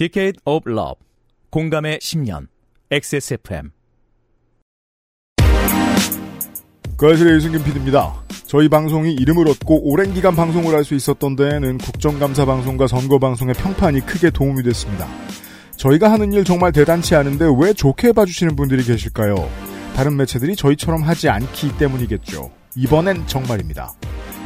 Decade of Love 공감의 10년 XSFM 그아실의 유승균 PD입니다. 저희 방송이 이름을 얻고 오랜 기간 방송을 할 수 있었던 데에는 국정감사 방송과 선거 방송의 평판이 크게 도움이 됐습니다. 저희가 하는 일 정말 대단치 않은데 왜 좋게 봐주시는 분들이 계실까요? 다른 매체들이 저희처럼 하지 않기 때문이겠죠. 이번엔 정말입니다.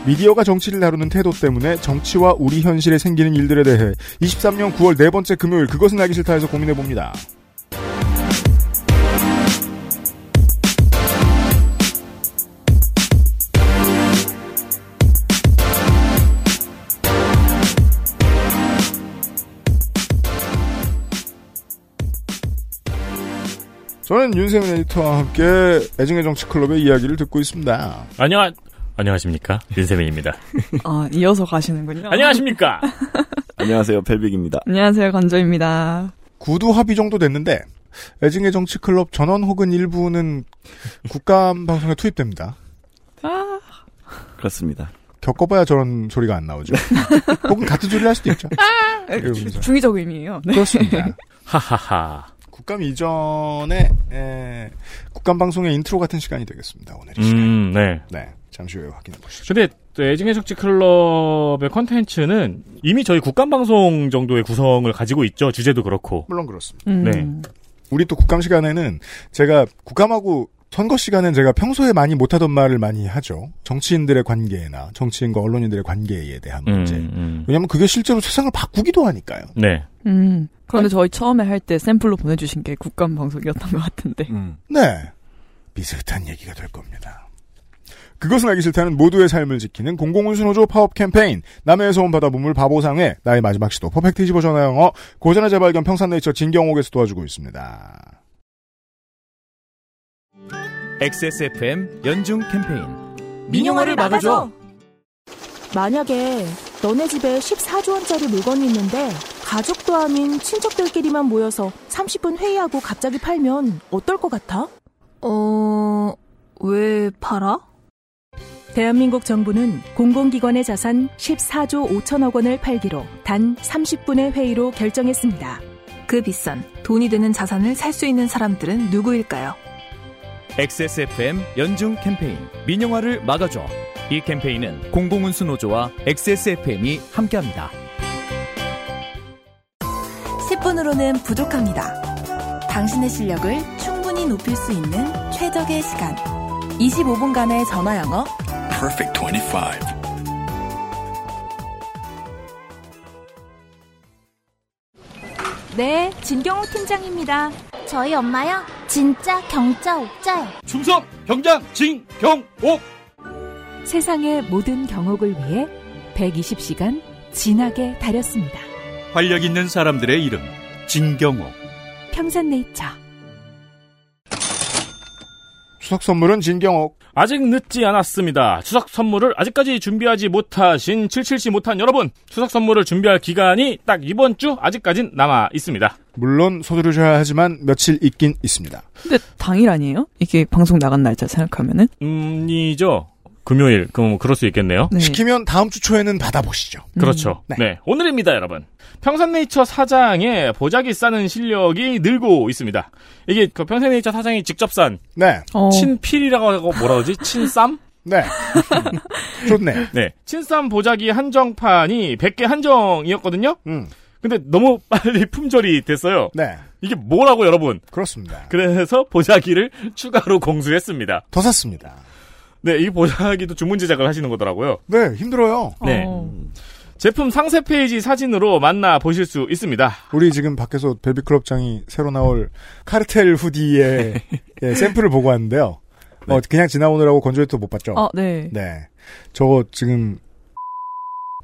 미디어가 정치를 다루는 태도 때문에 정치와 우리 현실에 생기는 일들에 대해 23년 9월 네 번째 금요일 그것은 알기 싫다에서 고민해 봅니다. 저는 윤세민 에디터와 함께 애증의 정치 클럽의 이야기를 듣고 있습니다. 안녕, 안녕하십니까. 윤세민입니다. 아, 이어서 가시는군요. 안녕하십니까. 안녕하세요. 벨빅입니다. 안녕하세요. 건조입니다. 구두 합의 정도 됐는데 애증의 정치 클럽 전원 혹은 일부는 국감 방송에 투입됩니다. 아, 그렇습니다. 겪어봐야 저런 소리가 안 나오죠. 혹은 같은 소리를 할 수도 있죠. 이러면서. 중의적 의미예요. 네. 그렇습니다. 하하하. 국감 이전에 에, 국감 방송의 인트로 같은 시간이 되겠습니다. 오늘 이 시간. 음, 네. 네, 잠시 후에 확인해 보시죠. 근데 또 애증의 정치 클럽의 컨텐츠는 이미 저희 국감 방송 정도의 구성을 가지고 있죠. 주제도 그렇고. 물론 그렇습니다. 음. 네. 우리 또 국감 시간에는 제가 국감하고 선거 시간엔 제가 평소에 많이 못하던 말을 많이 하죠. 정치인들의 관계나 정치인과 언론인들의 관계에 대한 음, 문제. 음. 왜냐하면 그게 실제로 세상을 바꾸기도 하니까요. 네. 음. 그런데 저희 처음에 할 때 샘플로 보내주신 게 국감 방송이었던 것 같은데. 음. 네. 비슷한 얘기가 될 겁니다. 그것은 알기 싫다는 모두의 삶을 지키는 공공운수노조 파업 캠페인 남해에서 온 바다 보물 바보상회 나의 마지막 시도 퍼펙트 25 전화 영어 고전의 재발견 평산네이처 진경옥에서 도와주고 있습니다. XSFM 연중 캠페인 민영화를 막아줘. 만약에 너네 집에 14조 원짜리 물건이 있는데 가족도 아닌 친척들끼리만 모여서 30분 회의하고 갑자기 팔면 어떨 것 같아? 어, 왜 팔아? 대한민국 정부는 공공기관의 자산 14조 5천억 원을 팔기로 단 30분의 회의로 결정했습니다. 그 비싼 돈이 되는 자산을 살 수 있는 사람들은 누구일까요? XSFM 연중 캠페인 민영화를 막아줘 이 캠페인은 공공운수노조와 XSFM이 함께합니다. 10분으로는 부족합니다. 당신의 실력을 충분히 높일 수 있는 최적의 시간. 25분간의 전화 영어. Perfect 25. 네, 진경호 팀장입니다. 저희 엄마요? 진짜 경자 옥자요. 충성 경장 진경옥 세상의 모든 경옥을 위해 120시간 진하게 다렸습니다. 활력 있는 사람들의 이름 진경옥 평산네이처. 추석 선물은 진경옥. 아직 늦지 않았습니다. 추석 선물을 아직까지 준비하지 못하신 777시 못한 여러분, 추석 선물을 준비할 기간이 딱 이번 주 아직까진 남아 있습니다. 물론 서두르셔야 하지만 며칠 있긴 있습니다. 근데 당일 아니에요? 이게 방송 나간 날짜 생각하면은? 음이죠. 금요일, 그럼 그럴 수 있겠네요. 네. 시키면 다음 주 초에는 받아보시죠. 그렇죠. 네. 네. 오늘입니다, 여러분. 평산네이처 사장의 보자기 싸는 실력이 늘고 있습니다. 이게 그 평산네이처 사장이 직접 싼 네. 어. 친필이라고 하고 뭐라 그러지? 친쌈? 네. 좋네. 네. 친쌈 보자기 한정판이 100개 한정이었거든요. 음. 근데 너무 빨리 품절이 됐어요. 네. 이게 뭐라고 여러분? 그렇습니다. 그래서 보자기를 추가로 공수했습니다. 더 샀습니다. 네, 이 보자기도 주문 제작을 하시는 거더라고요. 네, 힘들어요. 네. 어. 제품 상세 페이지 사진으로 만나 보실 수 있습니다. 우리 지금 밖에서 벨비클럽장이 새로 나올 카르텔 후디의 예, 샘플을 보고 왔는데요. 어, 그냥 지나오느라고 건조해도 못 봤죠? 어, 네. 네. 저거 지금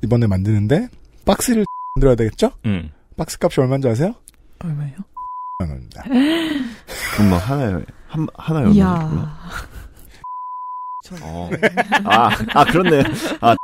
이번에 만드는데 박스를 만들어야 되겠죠? 음. 박스 값이 얼마인지 아세요? 얼마예요? 만 원입니다. 그럼 뭐 하나에 한 얼마? 이야. 어. 아, 아 그렇네. 아, 나.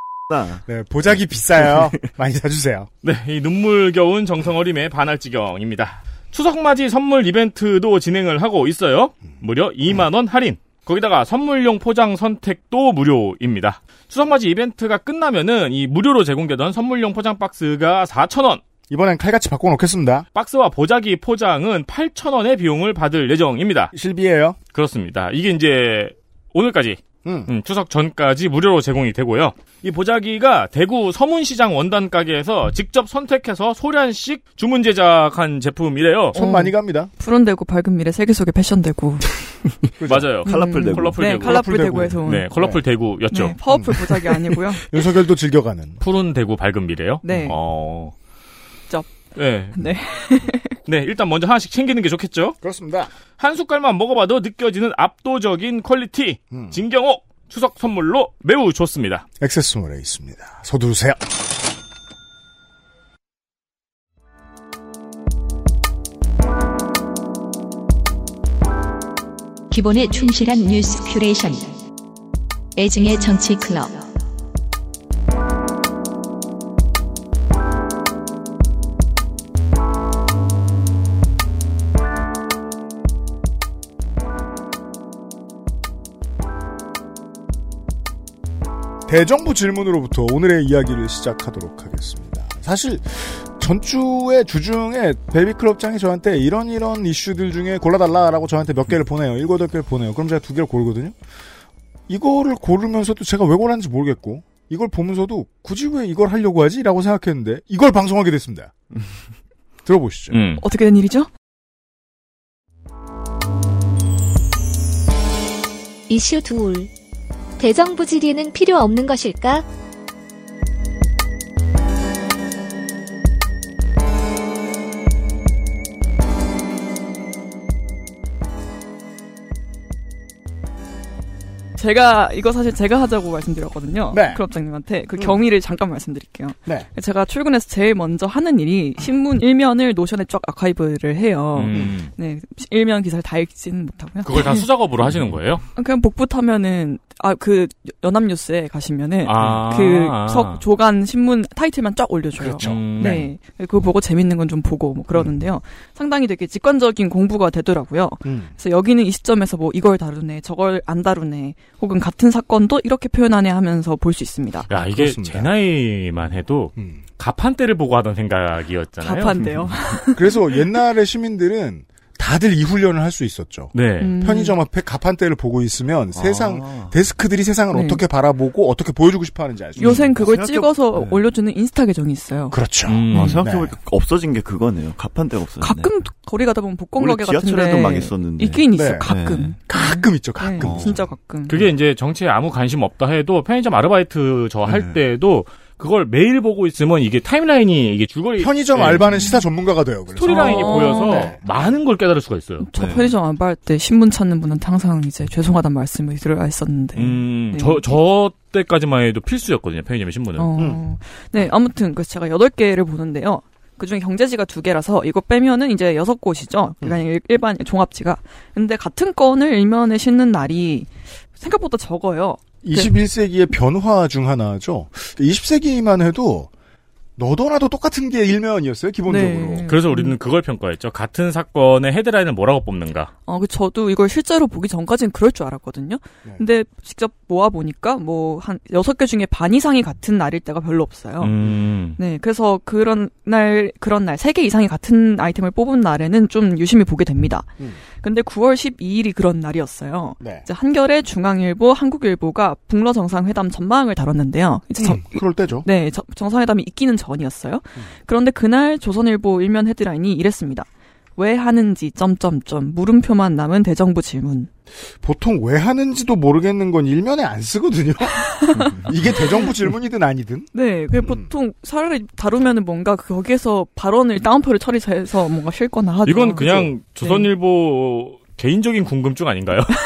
네, 보자기 비싸요. 많이 사주세요. 네, 이 눈물겨운 정성어림의 반할 지경입니다. 추석맞이 선물 이벤트도 진행을 하고 있어요. 무려 2만원 할인. 거기다가 선물용 포장 선택도 무료입니다. 추석맞이 이벤트가 끝나면은 이 무료로 제공되던 선물용 포장 박스가 4,000원, 이번엔 칼같이 바꿔놓겠습니다. 박스와 보자기 포장은 8,000원의 비용을 받을 예정입니다. 실비예요. 그렇습니다. 이게 이제 오늘까지 음. 음, 추석 전까지 무료로 제공이 되고요. 이 보자기가 대구 서문시장 원단 가게에서 직접 선택해서 소량씩 주문 제작한 제품이래요. 손 많이 갑니다. 푸른 대구 밝은 미래 세계 속의 패션 대구. 맞아요. colorful 대구. colorful 네, 대구. colorful 대구에서 온. 네, colorful 대구였죠. 네, 파워풀 보자기 아니고요. 윤석열도 즐겨가는. 푸른 대구 밝은 미래요? 네. 어. 쩝. 네. 네. 네, 일단 먼저 하나씩 챙기는 게 좋겠죠? 그렇습니다. 한 숟갈만 먹어봐도 느껴지는 압도적인 quality. 음. 진경옥 추석 선물로 매우 좋습니다. 액세스몰에 있습니다. 서두르세요. 기본에 충실한 뉴스 큐레이션. 애증의 정치 클럽. 대정부 질문으로부터 오늘의 이야기를 시작하도록 하겠습니다. 사실 전주의 주중에 베이비클럽장이 저한테 이런 이런 이슈들 중에 골라달라라고 저한테 몇 개를 보내요. 일곱 여덟 개를 보내요. 그럼 제가 두 개를 고르거든요. 이거를 고르면서도 제가 왜 골랐는지 모르겠고 이걸 보면서도 굳이 왜 이걸 하려고 하지? 라고 생각했는데 이걸 방송하게 됐습니다. 들어보시죠. 음. 어떻게 된 일이죠? 이슈 둘. 대정부 질의는 필요 없는 것일까? 제가 이거 사실 제가 하자고 말씀드렸거든요. 네. 클럽장님한테 그 음. 경위를 잠깐 말씀드릴게요. 네. 제가 출근해서 제일 먼저 하는 일이 신문 일면을 노션에 쫙 아카이브를 해요. 음. 네, 일면 기사를 다 읽지는 못하고요. 그걸 다 수작업으로 하시는 거예요? 그냥 복붙 하면은 아 그 연합뉴스에 가시면은 아. 그석 조간 신문 타이틀만 쫙 올려줘요. 그렇죠. 음. 네, 그거 보고 재밌는 건 좀 보고 뭐 그러는데요. 상당히 되게 직관적인 공부가 되더라고요. 음. 그래서 여기는 이 시점에서 뭐 이걸 다루네, 저걸 안 다루네, 혹은 같은 사건도 이렇게 표현하네 하면서 볼 수 있습니다. 야, 이게 그렇습니다. 제 나이만 해도 음. 가판대를 보고 하던 생각이었잖아요. 답한데요. 그래서 옛날의 시민들은 다들 이 훈련을 할 수 있었죠. 네. 음. 편의점 앞에 가판대를 보고 있으면 세상 아. 데스크들이 세상을 네. 어떻게 바라보고 어떻게 보여주고 싶어하는지 알수 있어요. 요새 그걸 생각해- 찍어서 네. 올려주는 인스타 계정이 있어요. 그렇죠. 음. 아, 생각해보니까 없어진 게 그거네요. 가판대가 없어졌네. 가끔 거리 가다 보면 복권 원래 가게 같은데 지하철에도 막 있었는데. 있긴 있어 네. 가끔. 네. 가끔 있죠. 네, 가끔. 진짜 가끔. 그게 이제 정치에 아무 관심 없다 해도 편의점 아르바이트 저할 네. 때도 그걸 매일 보고 있으면 이게 타임라인이 이게 줄거리 편의점 네. 알바는 시사 전문가가 돼요. 그래서. 스토리라인이 어. 보여서 네. 많은 걸 깨달을 수가 있어요. 저 네. 편의점 안갈때 신문 찾는 분한테 항상 이제 죄송하다는 말씀을 들어야 했었는데. 음, 네. 저, 저 때까지만 해도 필수였거든요, 편의점 신문은. 어, 음. 네, 아무튼 그래서 제가 여덟 개를 보는데요. 그 중에 경제지가 두 개라서 이거 빼면은 이제 여섯 곳이죠. 그러니까 일- 일반 종합지가. 근데 같은 건을 일면에 싣는 날이 생각보다 적어요. 21세기의 변화 중 하나죠. 20세기만 해도 너도 나도 똑같은 게 일면이었어요. 기본적으로. 네. 그래서 우리는 그걸 평가했죠. 같은 사건의 헤드라인을 뭐라고 뽑는가. 어, 그 저도 이걸 실제로 보기 전까지는 그럴 줄 알았거든요. 네. 근데 직접 모아 보니까 뭐 한 여섯 개 중에 반 이상이 같은 날일 때가 별로 없어요. 음. 네, 그래서 그런 날 그런 날 세 개 이상이 같은 아이템을 뽑은 날에는 좀 유심히 보게 됩니다. 음. 근데 9월 12일이 그런 날이었어요. 네. 이제 한겨레, 중앙일보, 한국일보가 북러 정상회담 전망을 다뤘는데요. 이제 저- 음, 그럴 때죠. 네, 저- 정상회담이 있기는 전이었어요. 그런데 그날 조선일보 일면 헤드라인이 이랬습니다. 왜 하는지 점점점 물음표만 남은 대정부 질문. 보통 왜 하는지도 모르겠는 건 일면에 안 쓰거든요. 이게 대정부 질문이든 아니든. 네, 그 보통 차라리 다루면은 뭔가 거기에서 발언을 다운표를 처리해서 뭔가 실거나 하죠. 이건 그냥 조선일보 개인적인 궁금증 아닌가요?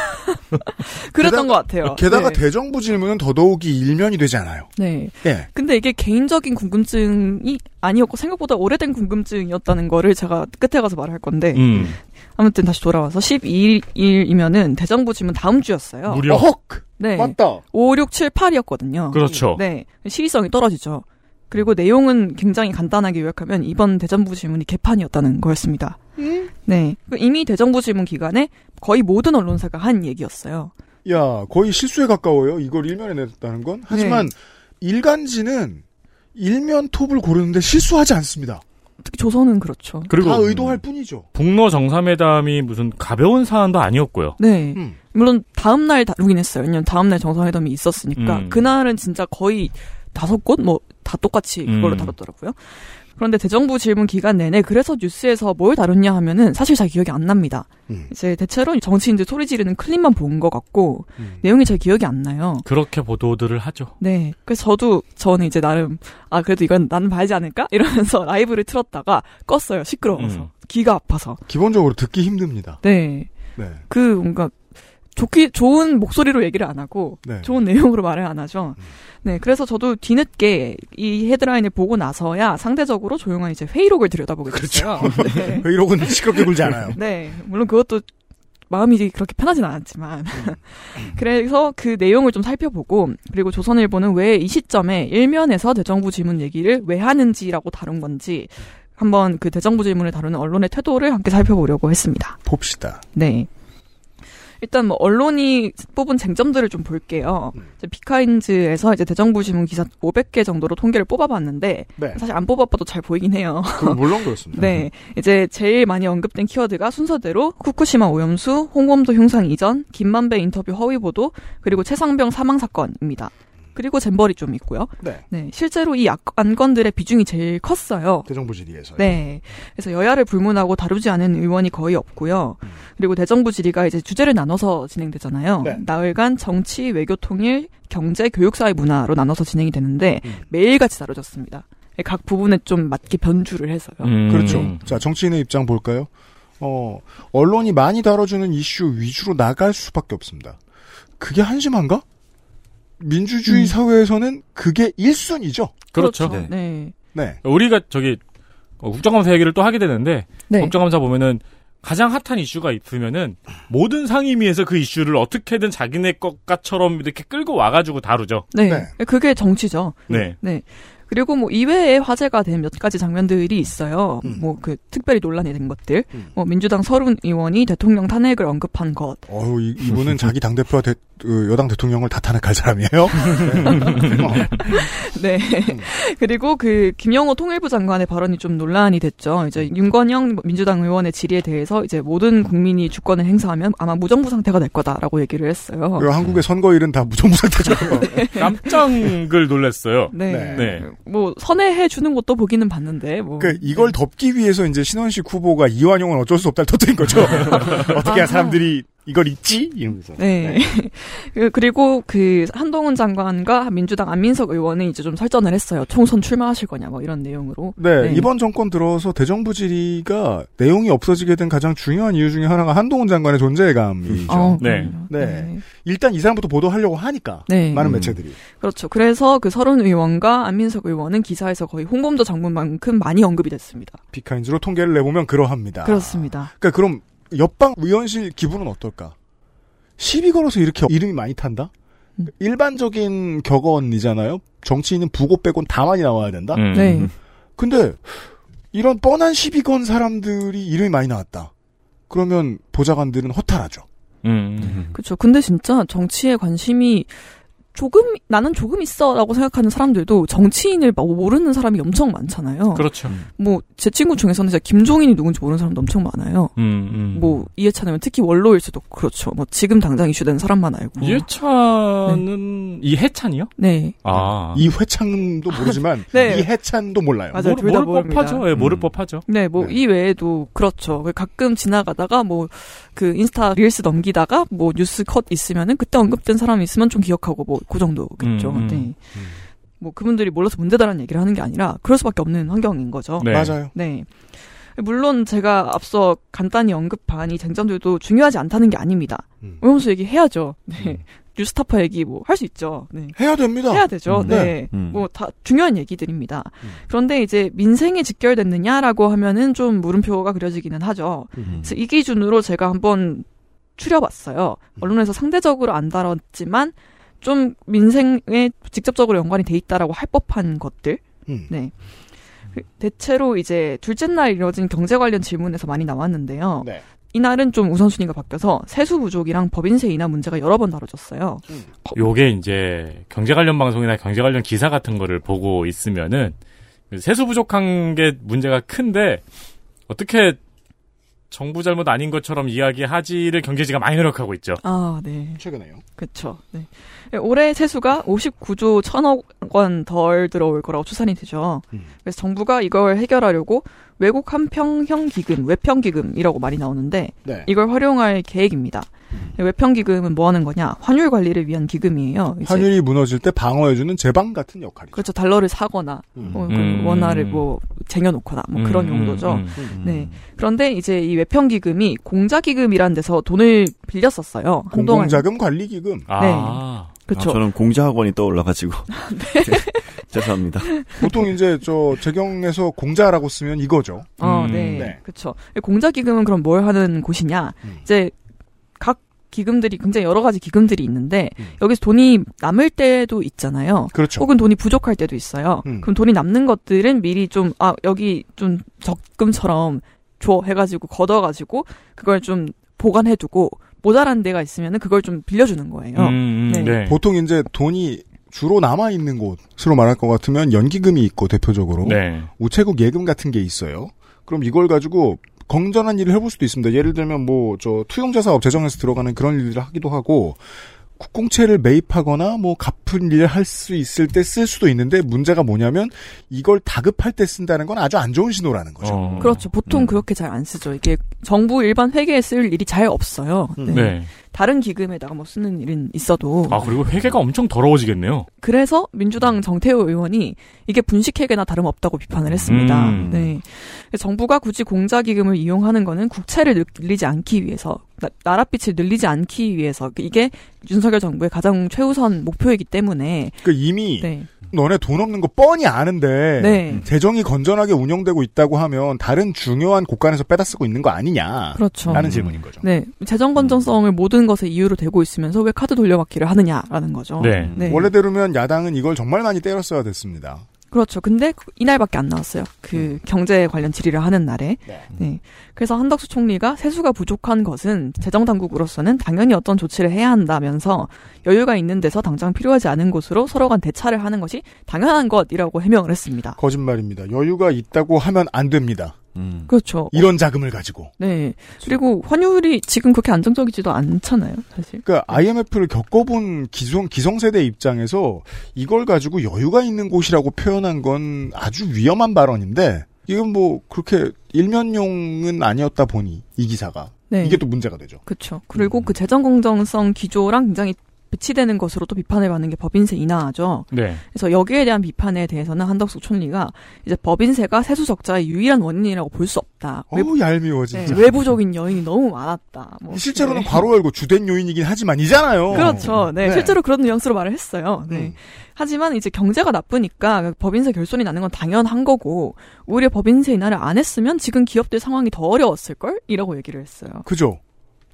그랬던 게다가- 것 같아요. 게다가 네. 대정부 질문은 더더욱이 일면이 되지 않아요. 네. 예. 근데 이게 개인적인 궁금증이 아니었고 생각보다 오래된 궁금증이었다는 거를 제가 끝에 가서 말할 건데 음. 아무튼 다시 돌아와서 12일이면은 대정부 질문 다음 주였어요. 무려. 어헉! 네. 맞다. 5, 6, 7, 8이었거든요. 그렇죠. 네. 시의성이 떨어지죠. 그리고 내용은 굉장히 간단하게 요약하면 이번 대정부 질문이 개판이었다는 거였습니다. 네. 그 이미 대정부 질문 기간에 거의 모든 언론사가 한 얘기였어요. 야, 거의 실수에 가까워요. 이걸 일면에 냈다는 건. 하지만 네. 일간지는 일면 톱을 고르는데 실수하지 않습니다. 특히 조선은 그렇죠. 그리고 다 의도할 뿐이죠. 북러 정상회담이 무슨 가벼운 사안도 아니었고요. 네. 음. 물론 다음 날 다루긴 했어요. 왜냐면 다음 날 정상회담이 있었으니까 음. 그날은 진짜 거의 다섯 곳 뭐 다 똑같이 그걸로 음. 다뤘더라고요. 그런데 대정부 질문 기간 내내 그래서 뉴스에서 뭘 다뤘냐 하면은 사실 잘 기억이 안 납니다. 음. 이제 대체로 정치인들 소리 지르는 클립만 본 것 같고 내용이 잘 기억이 안 나요. 그렇게 보도들을 하죠. 네. 그래서 저도 저는 이제 나름 아 그래도 이건 나는 봐야지 않을까 이러면서 라이브를 틀었다가 껐어요. 시끄러워서 음. 귀가 아파서. 기본적으로 듣기 힘듭니다. 네. 네. 그 뭔가 좋기 좋은 목소리로 얘기를 안 하고 네. 좋은 내용으로 말을 안 하죠. 네, 그래서 저도 뒤늦게 이 헤드라인을 보고 나서야 상대적으로 조용한 이제 회의록을 들여다보게 됐어요. 네. 회의록은 시끄럽게 굴지 않아요. 네, 물론 그것도 마음이 그렇게 편하진 않았지만 그래서 그 내용을 좀 살펴보고 그리고 조선일보는 왜 이 시점에 일면에서 대정부 질문 얘기를 왜 하는지라고 다룬 건지 한번 그 대정부 질문을 다루는 언론의 태도를 함께 살펴보려고 했습니다. 봅시다. 네. 일단 뭐 언론이 뽑은 쟁점들을 좀 볼게요. 이제 비카인즈에서 이제 대정부 질문 기사 500개 정도로 통계를 뽑아봤는데 네. 사실 안 뽑아봐도 잘 보이긴 해요. 그건 물론 그렇습니다. 네, 이제 제일 많이 언급된 키워드가 순서대로 후쿠시마 오염수, 홍범도 흉상 이전, 김만배 인터뷰 허위 보도, 그리고 최상병 사망 사건입니다. 그리고 잼버리 좀 있고요. 네. 실제로 이 악- 안건들의 비중이 제일 컸어요. 대정부 질의에서. 네. 그래서 여야를 불문하고 다루지 않은 의원이 거의 없고요. 그리고 대정부 질의가 이제 주제를 나눠서 진행되잖아요. 네. 나흘간 정치, 외교 통일, 경제, 교육, 사회, 문화로 나눠서 진행이 되는데 매일같이 다뤄졌습니다. 각 부분에 좀 맞게 변주를 해서요. 음. 그렇죠. 자, 정치인의 입장 볼까요? 어, 언론이 많이 다뤄주는 이슈 위주로 나갈 수밖에 없습니다. 그게 한심한가? 민주주의 사회에서는 그게 1순위죠. 그렇죠. 네. 네. 네. 우리가 저기 어, 국정감사 얘기를 또 하게 되는데 네. 국정감사 보면은 가장 핫한 이슈가 있으면은 모든 상임위에서 그 이슈를 어떻게든 자기네 것과처럼 이렇게 끌고 와가지고 다루죠. 네. 그게 정치죠. 네. 네. 그리고 뭐 이외에 화제가 된 몇 가지 장면들이 있어요. 음. 뭐그 특별히 논란이 된 것들. 뭐 민주당 서른 의원이 대통령 탄핵을 언급한 것. 어우, 이, 이분은 자기 당 대표와 대- 그 여당 대통령을 다 탄핵할 사람이에요? 네. 그리고 그 김영호 통일부 장관의 발언이 좀 논란이 됐죠. 이제 윤건영 민주당 의원의 질의에 대해서 이제 모든 국민이 주권을 행사하면 아마 무정부 상태가 될 거다라고 얘기를 했어요. 그리고 한국의 선거일은 다 무정부 상태죠. 깜짝을 놀랐어요. 네. 네. 뭐 선회해 주는 것도 보기는 봤는데 뭐그 이걸 덮기 위해서 이제 신원식 후보가 이완용은 어쩔 수 없다를 터뜨린 거죠. 어떻게 해야 사람들이 이걸 잊지? 이러면서. 네. 그- 그리고 그 한동훈 장관과 민주당 안민석 의원은 이제 좀 설전을 했어요. 총선 출마하실 거냐 뭐 이런 내용으로. 네, 이번 정권 들어서 대정부 질의가 내용이 없어지게 된 가장 중요한 이유 중에 하나가 한동훈 장관의 존재감이죠. 어, 네. 네. 일단 이 사람부터 보도하려고 하니까 네. 많은 음. 매체들이. 그렇죠. 그래서 그 서른 의원과 안민석 의원은 기사에서 거의 홍범도 장군만큼 많이 언급이 됐습니다. 비카인즈로 통계를 내보면 그러합니다. 그렇습니다. 그러니까 그럼 옆방 의원실 기분은 어떨까? 시비 걸어서 이렇게 이름이 많이 탄다? 음. 일반적인 격언이잖아요. 정치인은 부고 빼곤 다 많이 나와야 된다. 음. 네. 근데 이런 뻔한 시비 건 사람들이 이름이 많이 나왔다. 그러면 보좌관들은 허탈하죠. 음. 그렇죠. 근데 진짜 정치에 관심이 조금 나는 조금 있어라고 생각하는 사람들도 정치인을 막 모르는 사람이 엄청 많잖아요. 그렇죠. 뭐 제 친구 중에서는 진짜 김종인이 누군지 모르는 사람도 엄청 많아요. 음, 음. 뭐 이해찬이면 특히 원로일 수도 그렇죠. 뭐 지금 당장 이슈된 사람만 알고. 이해찬은 이해찬이요? 네. 아. 이회창도 모르지만 네. 이해찬도 몰라요. 맞아요. 모를, 둘다 모를. 법하죠. 예, 모를 법하죠. 네, 뭐 이 외에도 그렇죠. 가끔 지나가다가 뭐 그 인스타 릴스 넘기다가 뭐 뉴스 컷 있으면은 그때 언급된 사람이 있으면 좀 기억하고 뭐 그 정도겠죠. 음, 음. 네. 뭐 그분들이 몰라서 문제다라는 얘기를 하는 게 아니라 그럴 수밖에 없는 환경인 거죠. 네. 맞아요. 네. 물론 제가 앞서 간단히 언급한 이 쟁점들도 중요하지 않다는 게 아닙니다. 음. 오염수 얘기 해야죠. 네. 뉴스타파 얘기 뭐 할 수 있죠. 네. 해야 됩니다. 해야 되죠. 음. 네. 네. 음. 뭐다 중요한 얘기들입니다. 그런데 이제 민생에 직결됐느냐라고 하면은 좀 물음표가 그려지기는 하죠. 그래서 이 기준으로 제가 한번 추려봤어요. 언론에서 상대적으로 안 다뤘지만 좀 민생에 직접적으로 연관이 돼 있다라고 할 법한 것들. 음. 네. 그 대체로 이제 둘째 날 이뤄진 경제 관련 질문에서 많이 나왔는데요. 네. 이날은 좀 우선순위가 바뀌어서 세수 부족이랑 법인세 인하 문제가 여러 번 다뤄졌어요. 요게 이제 경제 관련 방송이나 경제 관련 기사 같은 거를 보고 있으면은 세수 부족한 게 문제가 큰데 어떻게 정부 잘못 아닌 것처럼 이야기하지를 경제지가 많이 노력하고 있죠. 아, 네. 최근에요. 그쵸. 네. 올해 세수가 59조 1천억 원 덜 들어올 거라고 추산이 되죠. 음. 그래서 정부가 이걸 해결하려고 외국 한평형 기금, 외평 기금이라고 말이 나오는데 네. 이걸 활용할 계획입니다. 외평 기금은 뭐 하는 거냐? 환율 관리를 위한 기금이에요. 이제 환율이 무너질 때 방어해주는 제방 같은 역할이죠. 그렇죠. 달러를 사거나 뭐그 음. 원화를 뭐 쟁여놓거나 뭐 그런 음, 용도죠. 음, 음. 네. 그런데 이제 이 외평 기금이 공자 기금이라는 데서 돈을 빌렸었어요. 한동안. 공공자금 관리기금. 네. 아. 그렇죠. 아, 저는 공자학원이 떠올라가지고. 네. 죄송합니다. 보통 이제 저 재경에서 공자라고 쓰면 이거죠. 어, 음. 네. 네. 그렇죠. 공자 기금은 그럼 뭘 하는 곳이냐? 음. 이제 각 기금들이 굉장히 여러 가지 기금들이 있는데 음. 여기서 돈이 남을 때도 있잖아요. 그렇죠. 혹은 돈이 부족할 때도 있어요. 음. 그럼 돈이 남는 것들은 미리 좀 아 여기 좀 적금처럼 줘 해가지고 걷어가지고 그걸 좀 보관해두고 모자란 데가 있으면은 그걸 좀 빌려주는 거예요. 음, 음, 네. 보통 이제 돈이 주로 남아 있는 곳으로 말할 것 같으면 연기금이 있고 대표적으로 네. 우체국 예금 같은 게 있어요. 그럼 이걸 가지고 건전한 일을 해볼 수도 있습니다. 예를 들면 뭐 저 투용자 사업 재정에서 들어가는 그런 일들을 하기도 하고 국공채를 매입하거나 뭐 갚은 일을 할 수 있을 때 쓸 수도 있는데 문제가 뭐냐면 이걸 다급할 때 쓴다는 건 아주 안 좋은 신호라는 거죠. 어. 그렇죠. 보통 음. 그렇게 잘 안 쓰죠. 이게 정부 일반 회계에 쓸 일이 잘 없어요. 네. 네. 다른 기금에다가 뭐 쓰는 일은 있어도 아, 그리고 회계가 엄청 더러워지겠네요. 그래서 민주당 정태호 의원이 이게 분식회계나 다름없다고 비판을 했습니다. 음. 네. 정부가 굳이 공자 기금을 이용하는 거는 국채를 늘리지 않기 위해서, 나, 나랏빛을 늘리지 않기 위해서 이게 윤석열 정부의 가장 최우선 목표이기 때문에 그 이미 네. 너네 돈 없는 거 뻔히 아는데 네. 재정이 건전하게 운영되고 있다고 하면 다른 중요한 곳간에서 빼다 쓰고 있는 거 아니냐? 그렇죠. 라는 질문인 거죠. 네. 재정 건전성을 모든 것에 이유로 대고 있으면서 왜 카드 돌려받기를 하느냐라는 거죠. 네. 네. 원래대로면 야당은 이걸 정말 많이 때렸어야 됐습니다. 그렇죠. 근데 그- 이날밖에 안 나왔어요. 그 경제 관련 질의를 하는 날에. 네. 그래서 한덕수 총리가 세수가 부족한 것은 재정 당국으로서는 당연히 어떤 조치를 해야 한다면서 여유가 있는 데서 당장 필요하지 않은 곳으로 서로 간 대차를 하는 것이 당연한 것이라고 해명을 했습니다. 거짓말입니다. 여유가 있다고 하면 안 됩니다. 그렇죠. 이런 자금을 가지고. 네. 그리고 환율이 지금 그렇게 안정적이지도 않잖아요, 사실. 그러니까 IMF를 겪어본 기성 기성세대 입장에서 이걸 가지고 여유가 있는 곳이라고 표현한 건 아주 위험한 발언인데 이건 뭐 그렇게 일면용은 아니었다 보니 이 기사가 네. 이게 또 문제가 되죠. 그렇죠. 그리고 그 재정 공정성 기조랑 굉장히 배치되는 것으로 또 비판을 받는 게 법인세 인하죠. 네. 그래서 여기에 대한 비판에 대해서는 한덕수 총리가 이제 법인세가 세수 적자의 유일한 원인이라고 볼 수 없다. 어우 얄미워 네, 진짜. 외부적인 요인이 너무 많았다. 뭐. 실제로는 네. 괄호 열고 주된 요인이긴 하지만이잖아요. 그렇죠. 네, 네. 실제로 그런 뉘앙스로 말을 했어요. 네. 음. 하지만 이제 경제가 나쁘니까 법인세 결손이 나는 건 당연한 거고 오히려 법인세 인하를 안 했으면 지금 기업들 상황이 더 어려웠을 걸? 이라고 얘기를 했어요. 그죠?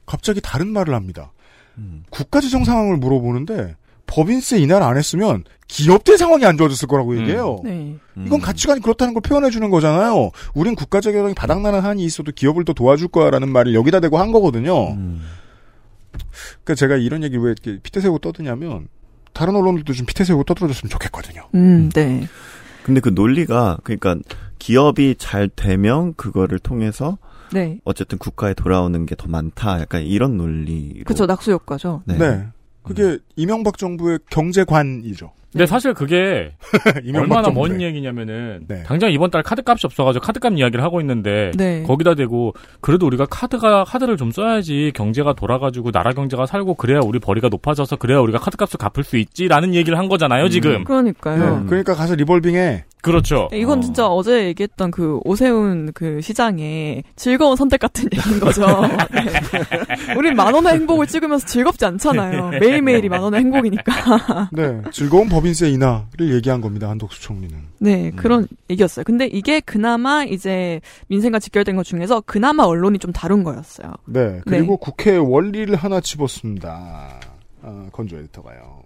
갑자기 다른 말을 합니다. 국가재정 상황을 물어보는데 법인세 인하를 안 했으면 기업들 상황이 안 좋아졌을 거라고 얘기해요. 네. 이건 가치관이 그렇다는 걸 표현해 주는 거잖아요. 우린 국가재정이 바닥나는 한이 있어도 기업을 더 도와줄 거야라는 말을 여기다 대고 한 거거든요. 그러니까 제가 이런 얘기 왜 이렇게 피태 세우고 떠드냐면 다른 언론들도 좀 피태 세우고 떠들어줬으면 좋겠거든요. 음, 네. 근데 그 논리가 그러니까 기업이 잘 되면 그거를 통해서 네. 어쨌든 국가에 돌아오는 게 더 많다. 약간 이런 논리로. 그쵸, 낙수 효과죠. 네. 그게 이명박 정부의 경제관이죠. 근데 사실 그게 얼마나 정부의. 먼 얘기냐면은 네. 당장 이번 달 카드값이 없어가지고 카드값 이야기를 하고 있는데 네. 거기다 대고 그래도 우리가 카드가 카드를 좀 써야지 경제가 돌아가지고 나라 경제가 살고 그래야 우리 벌이가 높아져서 그래야 우리가 카드값을 갚을 수 있지라는 얘기를 한 거잖아요 지금. 그러니까요. 네, 그러니까 가서 리볼빙해. 그렇죠. 네, 이건 진짜 어제 얘기했던 그 오세훈 그 시장의 즐거운 선택 같은 얘기인 거죠. 네. 우린 만 원의 행복을 찍으면서 즐겁지 않잖아요. 매일매일이 만 원의 행복이니까. 네. 즐거운 법인세 인하를 얘기한 겁니다. 한덕수 총리는. 네, 그런 얘기였어요. 근데 이게 그나마 이제 민생과 직결된 것 중에서 그나마 언론이 좀 다룬 거였어요. 네. 그리고 국회 원리를 하나 집었습니다. 아, 건조 에디터가요.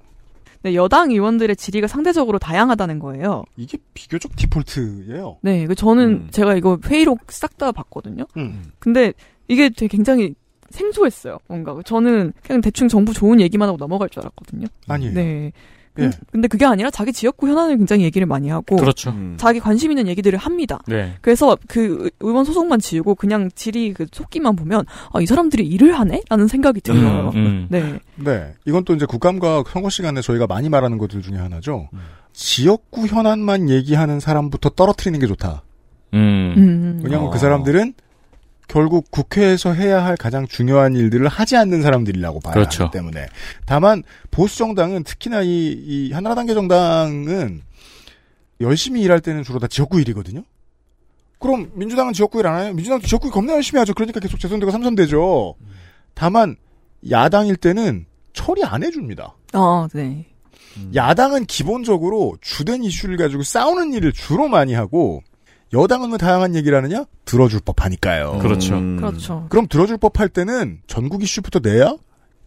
네, 여당 의원들의 질의가 상대적으로 다양하다는 거예요. 이게 비교적 디폴트예요. 네, 그 저는 제가 이거 회의록 싹 다 봤거든요. 음. 근데 이게 되게 굉장히 생소했어요. 뭔가 저는 그냥 대충 정부 좋은 얘기만 하고 넘어갈 줄 알았거든요. 아니에요. 네. 예. 근데 그게 아니라 자기 지역구 현안을 굉장히 얘기를 많이 하고 그렇죠. 음. 자기 관심 있는 얘기들을 합니다. 네. 그래서 그 의- 의원 소속만 지우고 그냥 질의 그 속기만 보면 아, 이 사람들이 일을 하네? 라는 생각이 들어요. 음. 네. 네. 이건 또 이제 국감과 선거 시간에 저희가 많이 말하는 것들 중에 하나죠. 지역구 현안만 얘기하는 사람부터 떨어뜨리는 게 좋다. 음. 음. 왜냐하면 어. 그 사람들은 결국 국회에서 해야 할 가장 중요한 일들을 하지 않는 사람들이라고 봐야 그렇죠. 하기 때문에. 다만 보수 정당은 특히나 이, 이 한나라당계 정당은 열심히 일할 때는 주로 다 지역구 일이거든요. 그럼 민주당은 지역구 일 안 해요? 민주당도 지역구 일 겁나 열심히 하죠. 그러니까 계속 재선되고 삼선되죠. 다만 야당일 때는 처리 안 해줍니다. 아, 네. 야당은 기본적으로 주된 이슈를 가지고 싸우는 일을 주로 많이 하고 여당은 왜 다양한 얘기를 하느냐? 들어줄 법하니까요. 그렇죠. 음. 그렇죠. 그럼 들어줄 법할 때는 전국 이슈부터 내야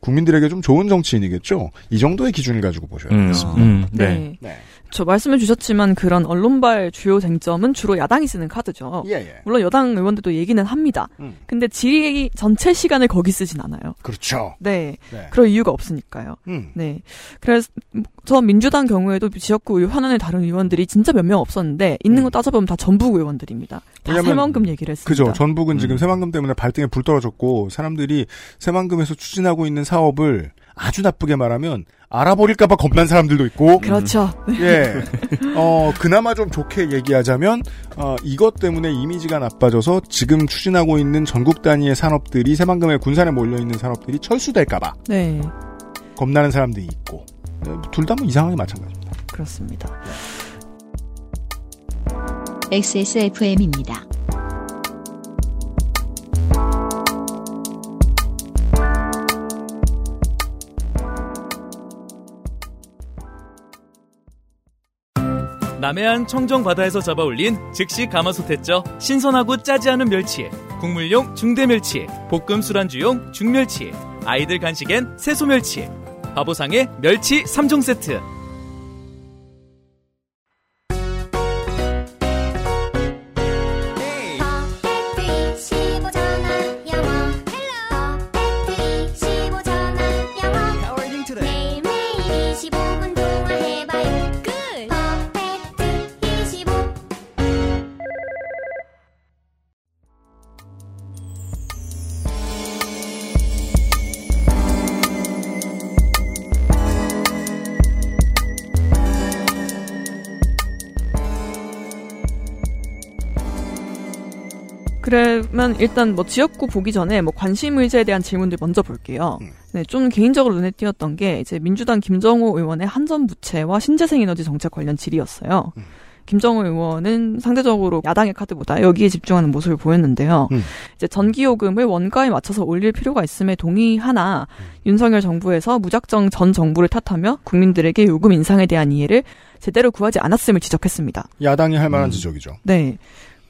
국민들에게 좀 좋은 정치인이겠죠. 이 정도의 기준을 가지고 보셔야 음. 되겠습니다. 음. 네. 네. 네. 저 말씀해 주셨지만 그런 언론발 주요 쟁점은 주로 야당이 쓰는 카드죠. 예, 예. 물론 여당 의원들도 얘기는 합니다. 음. 근데 질의 전체 시간을 거기 쓰진 않아요. 그렇죠. 네. 네. 그럴 이유가 없으니까요. 음. 네. 그래서 저 민주당 경우에도 지역구 의- 현안을 다룬 의원들이 진짜 몇 명 없었는데 있는 거 따져보면 다 전북 의원들입니다. 다 음. 새만금 얘기를 했습니다. 그죠. 전북은 음. 지금 새만금 때문에 발등에 불 떨어졌고 사람들이 새만금에서 추진하고 있는 사업을 아주 나쁘게 말하면 알아버릴까봐 겁난 사람들도 있고 그렇죠. 예. 어, 그나마 좀 좋게 얘기하자면, 어, 이것 때문에 이미지가 나빠져서 지금 추진하고 있는 전국 단위의 산업들이 새만금의 군산에 몰려있는 산업들이 철수될까봐 네. 겁나는 사람들이 있고, 둘 다 뭐 이상하게 마찬가지입니다. 그렇습니다. XSFM입니다. 남해안 청정 바다에서 잡아올린 즉시 가마솥했죠. 신선하고 짜지 않은 멸치, 국물용 중대 멸치, 볶음 술안주용 중멸치, 아이들 간식엔 새소 멸치, 바보상의 멸치 3종 세트. 그러면 일단 뭐 지역구 보기 전에 뭐 관심 의제에 대한 질문들 먼저 볼게요. 음. 네, 좀 개인적으로 눈에 띄었던 게 이제 민주당 김정호 의원의 한전 부채와 신재생 에너지 정책 관련 질의였어요. 음. 김정호 의원은 상대적으로 야당의 카드보다 여기에 집중하는 모습을 보였는데요. 음. 이제 전기요금을 원가에 맞춰서 올릴 필요가 있음에 동의하나 음. 윤석열 정부에서 무작정 전 정부를 탓하며 국민들에게 요금 인상에 대한 이해를 제대로 구하지 않았음을 지적했습니다. 야당이 할 만한 음. 지적이죠. 네.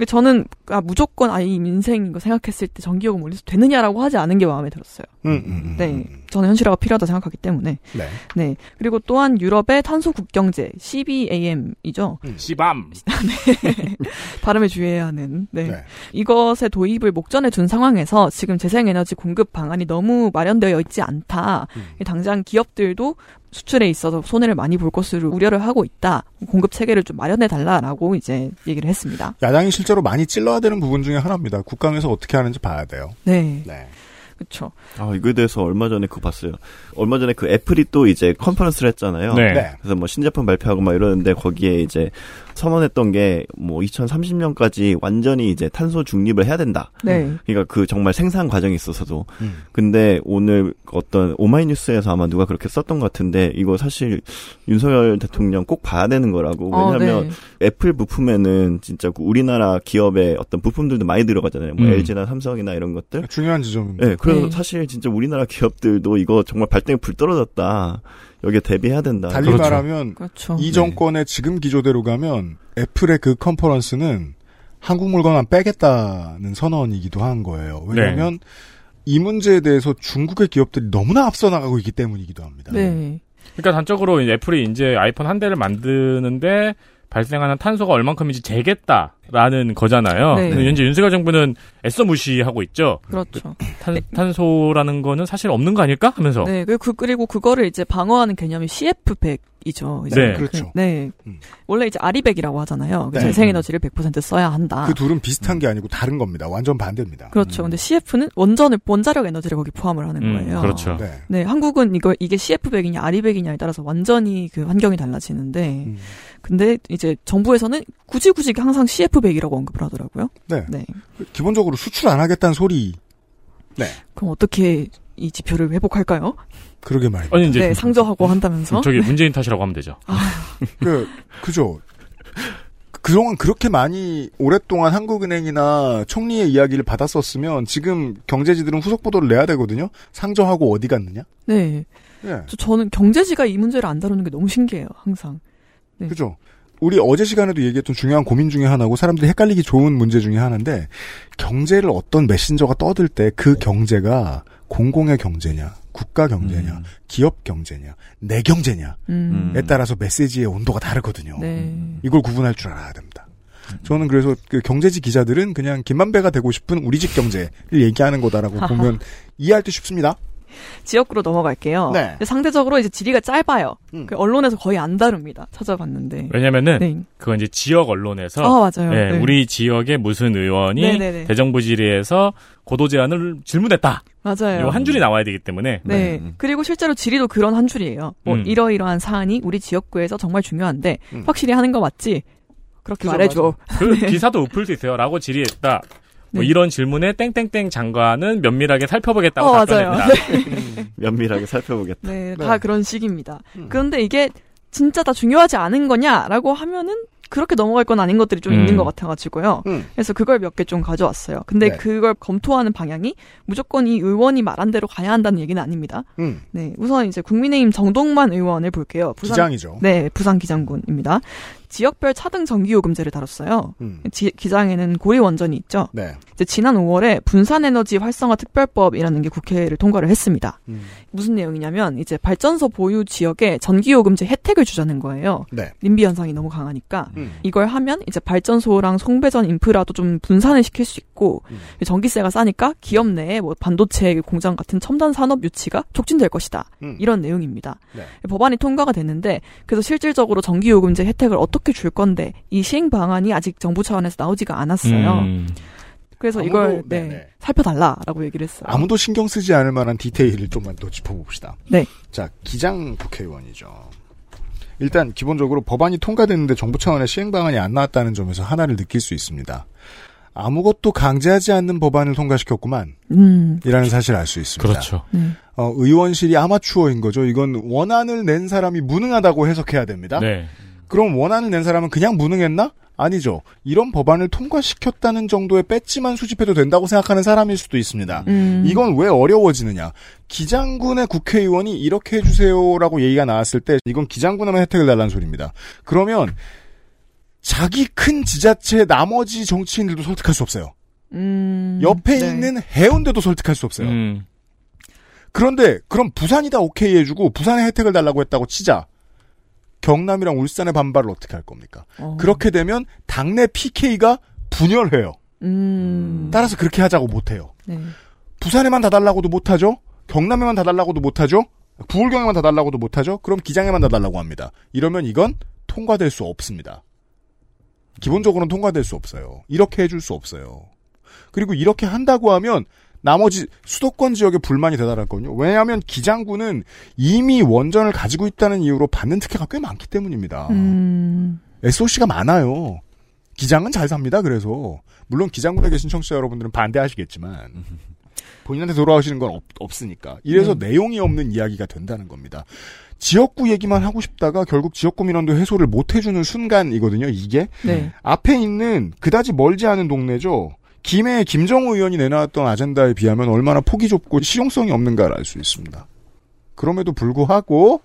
저는 아, 무조건 아이 민생인 거 생각했을 때 전기요금 올려서 되느냐라고 하지 않은 게 마음에 들었어요. 음, 음, 음, 네. 음. 저는 현실화가 필요하다 생각하기 때문에. 네. 네. 그리고 또한 유럽의 탄소 국경제 CBAM이죠. 시밤. 발음에 주의해야 하는. 네. 네. 이것의 도입을 목전에 둔 상황에서 지금 재생에너지 공급 방안이 너무 마련되어 있지 않다. 음. 당장 기업들도 수출에 있어서 손해를 많이 볼 것으로 우려를 하고 있다. 공급 체계를 좀 마련해 달라라고 이제 얘기를 했습니다. 야당이 실제로 많이 찔러야 되는 부분 중에 하나입니다. 국감에서 어떻게 하는지 봐야 돼요. 네. 네. 그렇죠. 아, 이거에 대해서 얼마 전에 그거 봤어요. 얼마 전에 그 애플이 또 이제 컨퍼런스를 했잖아요. 네. 네. 그래서 뭐 신제품 발표하고 막 이러는데 거기에 이제 선언했던 게 뭐 2030년까지 완전히 이제 탄소 중립을 해야 된다. 네. 그러니까 그 정말 생산 과정에 있어서도. 음. 근데 오늘 어떤 오마이뉴스에서 아마 누가 그렇게 썼던 것 같은데 이거 사실 윤석열 대통령 꼭 봐야 되는 거라고. 어, 왜냐하면 네. 애플 부품에는 진짜 그 우리나라 기업의 어떤 부품들도 많이 들어가잖아요. 뭐 음. LG나 삼성이나 이런 것들. 중요한 지점입니다. 네, 그래서 네. 사실 진짜 우리나라 기업들도 이거 정말 발등에 불 떨어졌다. 여기에 대비해야 된다. 달리 그렇죠. 말하면 그렇죠. 이 정권의 지금 기조대로 가면 애플의 그 컨퍼런스는 한국 물건만 빼겠다는 선언이기도 한 거예요. 왜냐하면 이 문제에 대해서 중국의 기업들이 너무나 앞서 나가고 있기 때문이기도 합니다. 네. 그러니까 단적으로 애플이 이제 아이폰 한 대를 만드는데 발생하는 탄소가 얼만큼인지 재겠다라는 거잖아요. 네. 근데 현재 윤석열 정부는 애써 무시하고 있죠. 그렇죠. 탄, 탄소라는 거는 사실 없는 거 아닐까 하면서. 네. 그리고, 그, 그리고 그거를 이제 방어하는 개념이 CF100 200이죠. 네. 그렇죠. 네. 원래 이제 아리백이라고 하잖아요. 네. 재생에너지를 100% 써야 한다. 그 둘은 비슷한 게 아니고 다른 겁니다. 완전 반대입니다. 그렇죠. 근데 CF는 원전을 원자력 에너지를 거기 포함을 하는 음, 거예요. 그렇죠. 네. 네, 한국은 이거 이게 CF100이냐 아리백이냐에 따라서 완전히 그 환경이 달라지는데 음. 근데 이제 정부에서는 굳이 굳이 항상 CF100이라고 언급을 하더라고요. 네. 네. 기본적으로 수출 안 하겠다는 소리. 네. 그럼 어떻게 이 지표를 회복할까요? 그러게 말입니다. 아니 이제 네, 상저하고 한다면서. 저기 문재인 탓이라고 하면 되죠. 그, 그죠. 그동안 그렇게 많이 오랫동안 한국은행이나 총리의 이야기를 받았었으면 지금 경제지들은 후속 보도를 내야 되거든요. 상저하고 어디 갔느냐? 네. 예. 저, 저는 경제지가 이 문제를 안 다루는 게 너무 신기해요. 항상. 네. 그죠. 우리 어제 시간에도 얘기했던 중요한 고민 중에 하나고 사람들이 헷갈리기 좋은 문제 중에 하나인데 경제를 어떤 메신저가 떠들 때 그 경제가 공공의 경제냐, 국가 경제냐, 기업 경제냐, 내 경제냐에 음. 따라서 메시지의 온도가 다르거든요. 네. 이걸 구분할 줄 알아야 됩니다. 저는 그래서 그 경제지 기자들은 그냥 김만배가 되고 싶은 우리 집 경제를 얘기하는 거다라고 보면 이해할 듯 싶습니다. 지역구로 넘어갈게요. 네. 상대적으로 이제 지리가 짧아요. 그 언론에서 거의 안 다룹니다. 찾아봤는데. 왜냐면은 네. 그건 이제 지역 언론에서 아, 맞아요. 네, 네. 우리 지역의 무슨 의원이 네네네. 대정부 질의에서 고도 제한을 질문했다. 맞아요. 이거 한 줄이 나와야 되기 때문에 네. 그리고 실제로 지리도 그런 한 줄이에요. 뭐 음. 이러이러한 사안이 우리 지역구에서 정말 중요한데 확실히 하는 거 맞지? 그렇게 그죠, 말해줘. 그 네. 기사도 우플 수 있어요 라고 질의했다. 뭐 네. 이런 질문에 땡땡땡 장관은 면밀하게 살펴보겠다고 어. 답변했다. 면밀하게 살펴보겠다. 네, 다 그런 식입니다. 그런데 이게 진짜 다 중요하지 않은 거냐라고 하면은 그렇게 넘어갈 건 아닌 것들이 좀 음. 있는 것 같아가지고요. 음. 그래서 그걸 몇 개 좀 가져왔어요. 근데 네. 그걸 검토하는 방향이 무조건 이 의원이 말한 대로 가야 한다는 얘기는 아닙니다. 음. 네, 우선 이제 국민의힘 정동만 의원을 볼게요. 기장이죠. 네, 부산 기장군입니다. 지역별 차등 전기요금제를 다뤘어요. 음. 지- 기장에는 고리 원전이 있죠. 네. 이제 지난 5월에 분산에너지 활성화 특별법이라는 게 국회를 통과를 했습니다. 음. 무슨 내용이냐면 이제 발전소 보유 지역에 전기요금제 혜택을 주자는 거예요. 네. 님비 현상이 너무 강하니까 음. 이걸 하면 이제 발전소랑 송배전 인프라도 좀 분산을 시킬 수 있고 음. 전기세가 싸니까 기업 내에 뭐 반도체 공장 같은 첨단 산업 유치가 촉진될 것이다. 음. 이런 내용입니다. 네. 법안이 통과가 됐는데 그래서 실질적으로 전기요금제 혜택을 어떻게 줄 건데 이 시행 방안이 아직 정부 차원에서 나오지가 않았어요. 음. 그래서 아무도- 이걸 네, 네네. 살펴달라라고 얘기를 했어요. 아무도 신경 쓰지 않을 만한 디테일을 좀만 더 짚어봅시다. 네. 자, 기장 국회의원이죠. 일단 기본적으로 법안이 통과됐는데 정부 차원의 시행 방안이 안 나왔다는 점에서 하나를 느낄 수 있습니다. 아무것도 강제하지 않는 법안을 통과시켰구만. 음. 이라는 사실을 알 수 있습니다. 그렇죠. 네. 어, 의원실이 아마추어인 거죠. 이건 원안을 낸 사람이 무능하다고 해석해야 됩니다. 네. 그럼 원안을 낸 사람은 그냥 무능했나? 아니죠. 이런 법안을 통과시켰다는 정도의 배지만 수집해도 된다고 생각하는 사람일 수도 있습니다. 음. 이건 왜 어려워지느냐. 기장군의 국회의원이 이렇게 해주세요라고 얘기가 나왔을 때 이건 기장군에만 혜택을 달라는 소리입니다. 그러면 자기 큰 지자체 나머지 정치인들도 설득할 수 없어요. 음. 옆에 네. 있는 해운대도 설득할 수 없어요. 음. 그런데 그럼 부산이 다 오케이 해주고 부산에 혜택을 달라고 했다고 치자. 경남이랑 울산의 반발을 어떻게 할 겁니까? 어. 그렇게 되면 당내 PK가 분열해요. 음. 따라서 그렇게 하자고 못해요. 네. 부산에만 다 달라고도 못하죠. 경남에만 다 달라고도 못하죠. 부울경에만 다 달라고도 못하죠. 그럼 기장에만 다 달라고 합니다. 이러면 이건 통과될 수 없습니다. 기본적으로는 통과될 수 없어요. 이렇게 해줄 수 없어요. 그리고 이렇게 한다고 하면 나머지 수도권 지역에 불만이 대단할거든요. 왜냐하면 기장군은 이미 원전을 가지고 있다는 이유로 받는 특혜가 꽤 많기 때문입니다. 음. SOC가 많아요. 기장은 잘 삽니다. 그래서 물론 기장군에 계신 청취자 여러분들은 반대하시겠지만 본인한테 돌아오시는 건 없, 없으니까 이래서 내용이 없는 이야기가 된다는 겁니다. 지역구 얘기만 하고 싶다가 결국 지역구 민원도 해소를 못 해주는 순간이거든요. 이게 네. 앞에 있는 그다지 멀지 않은 동네죠. 김해 김정우 의원이 내놨던 아젠다에 비하면 얼마나 폭이 좁고 실용성이 없는가를 알 수 있습니다. 그럼에도 불구하고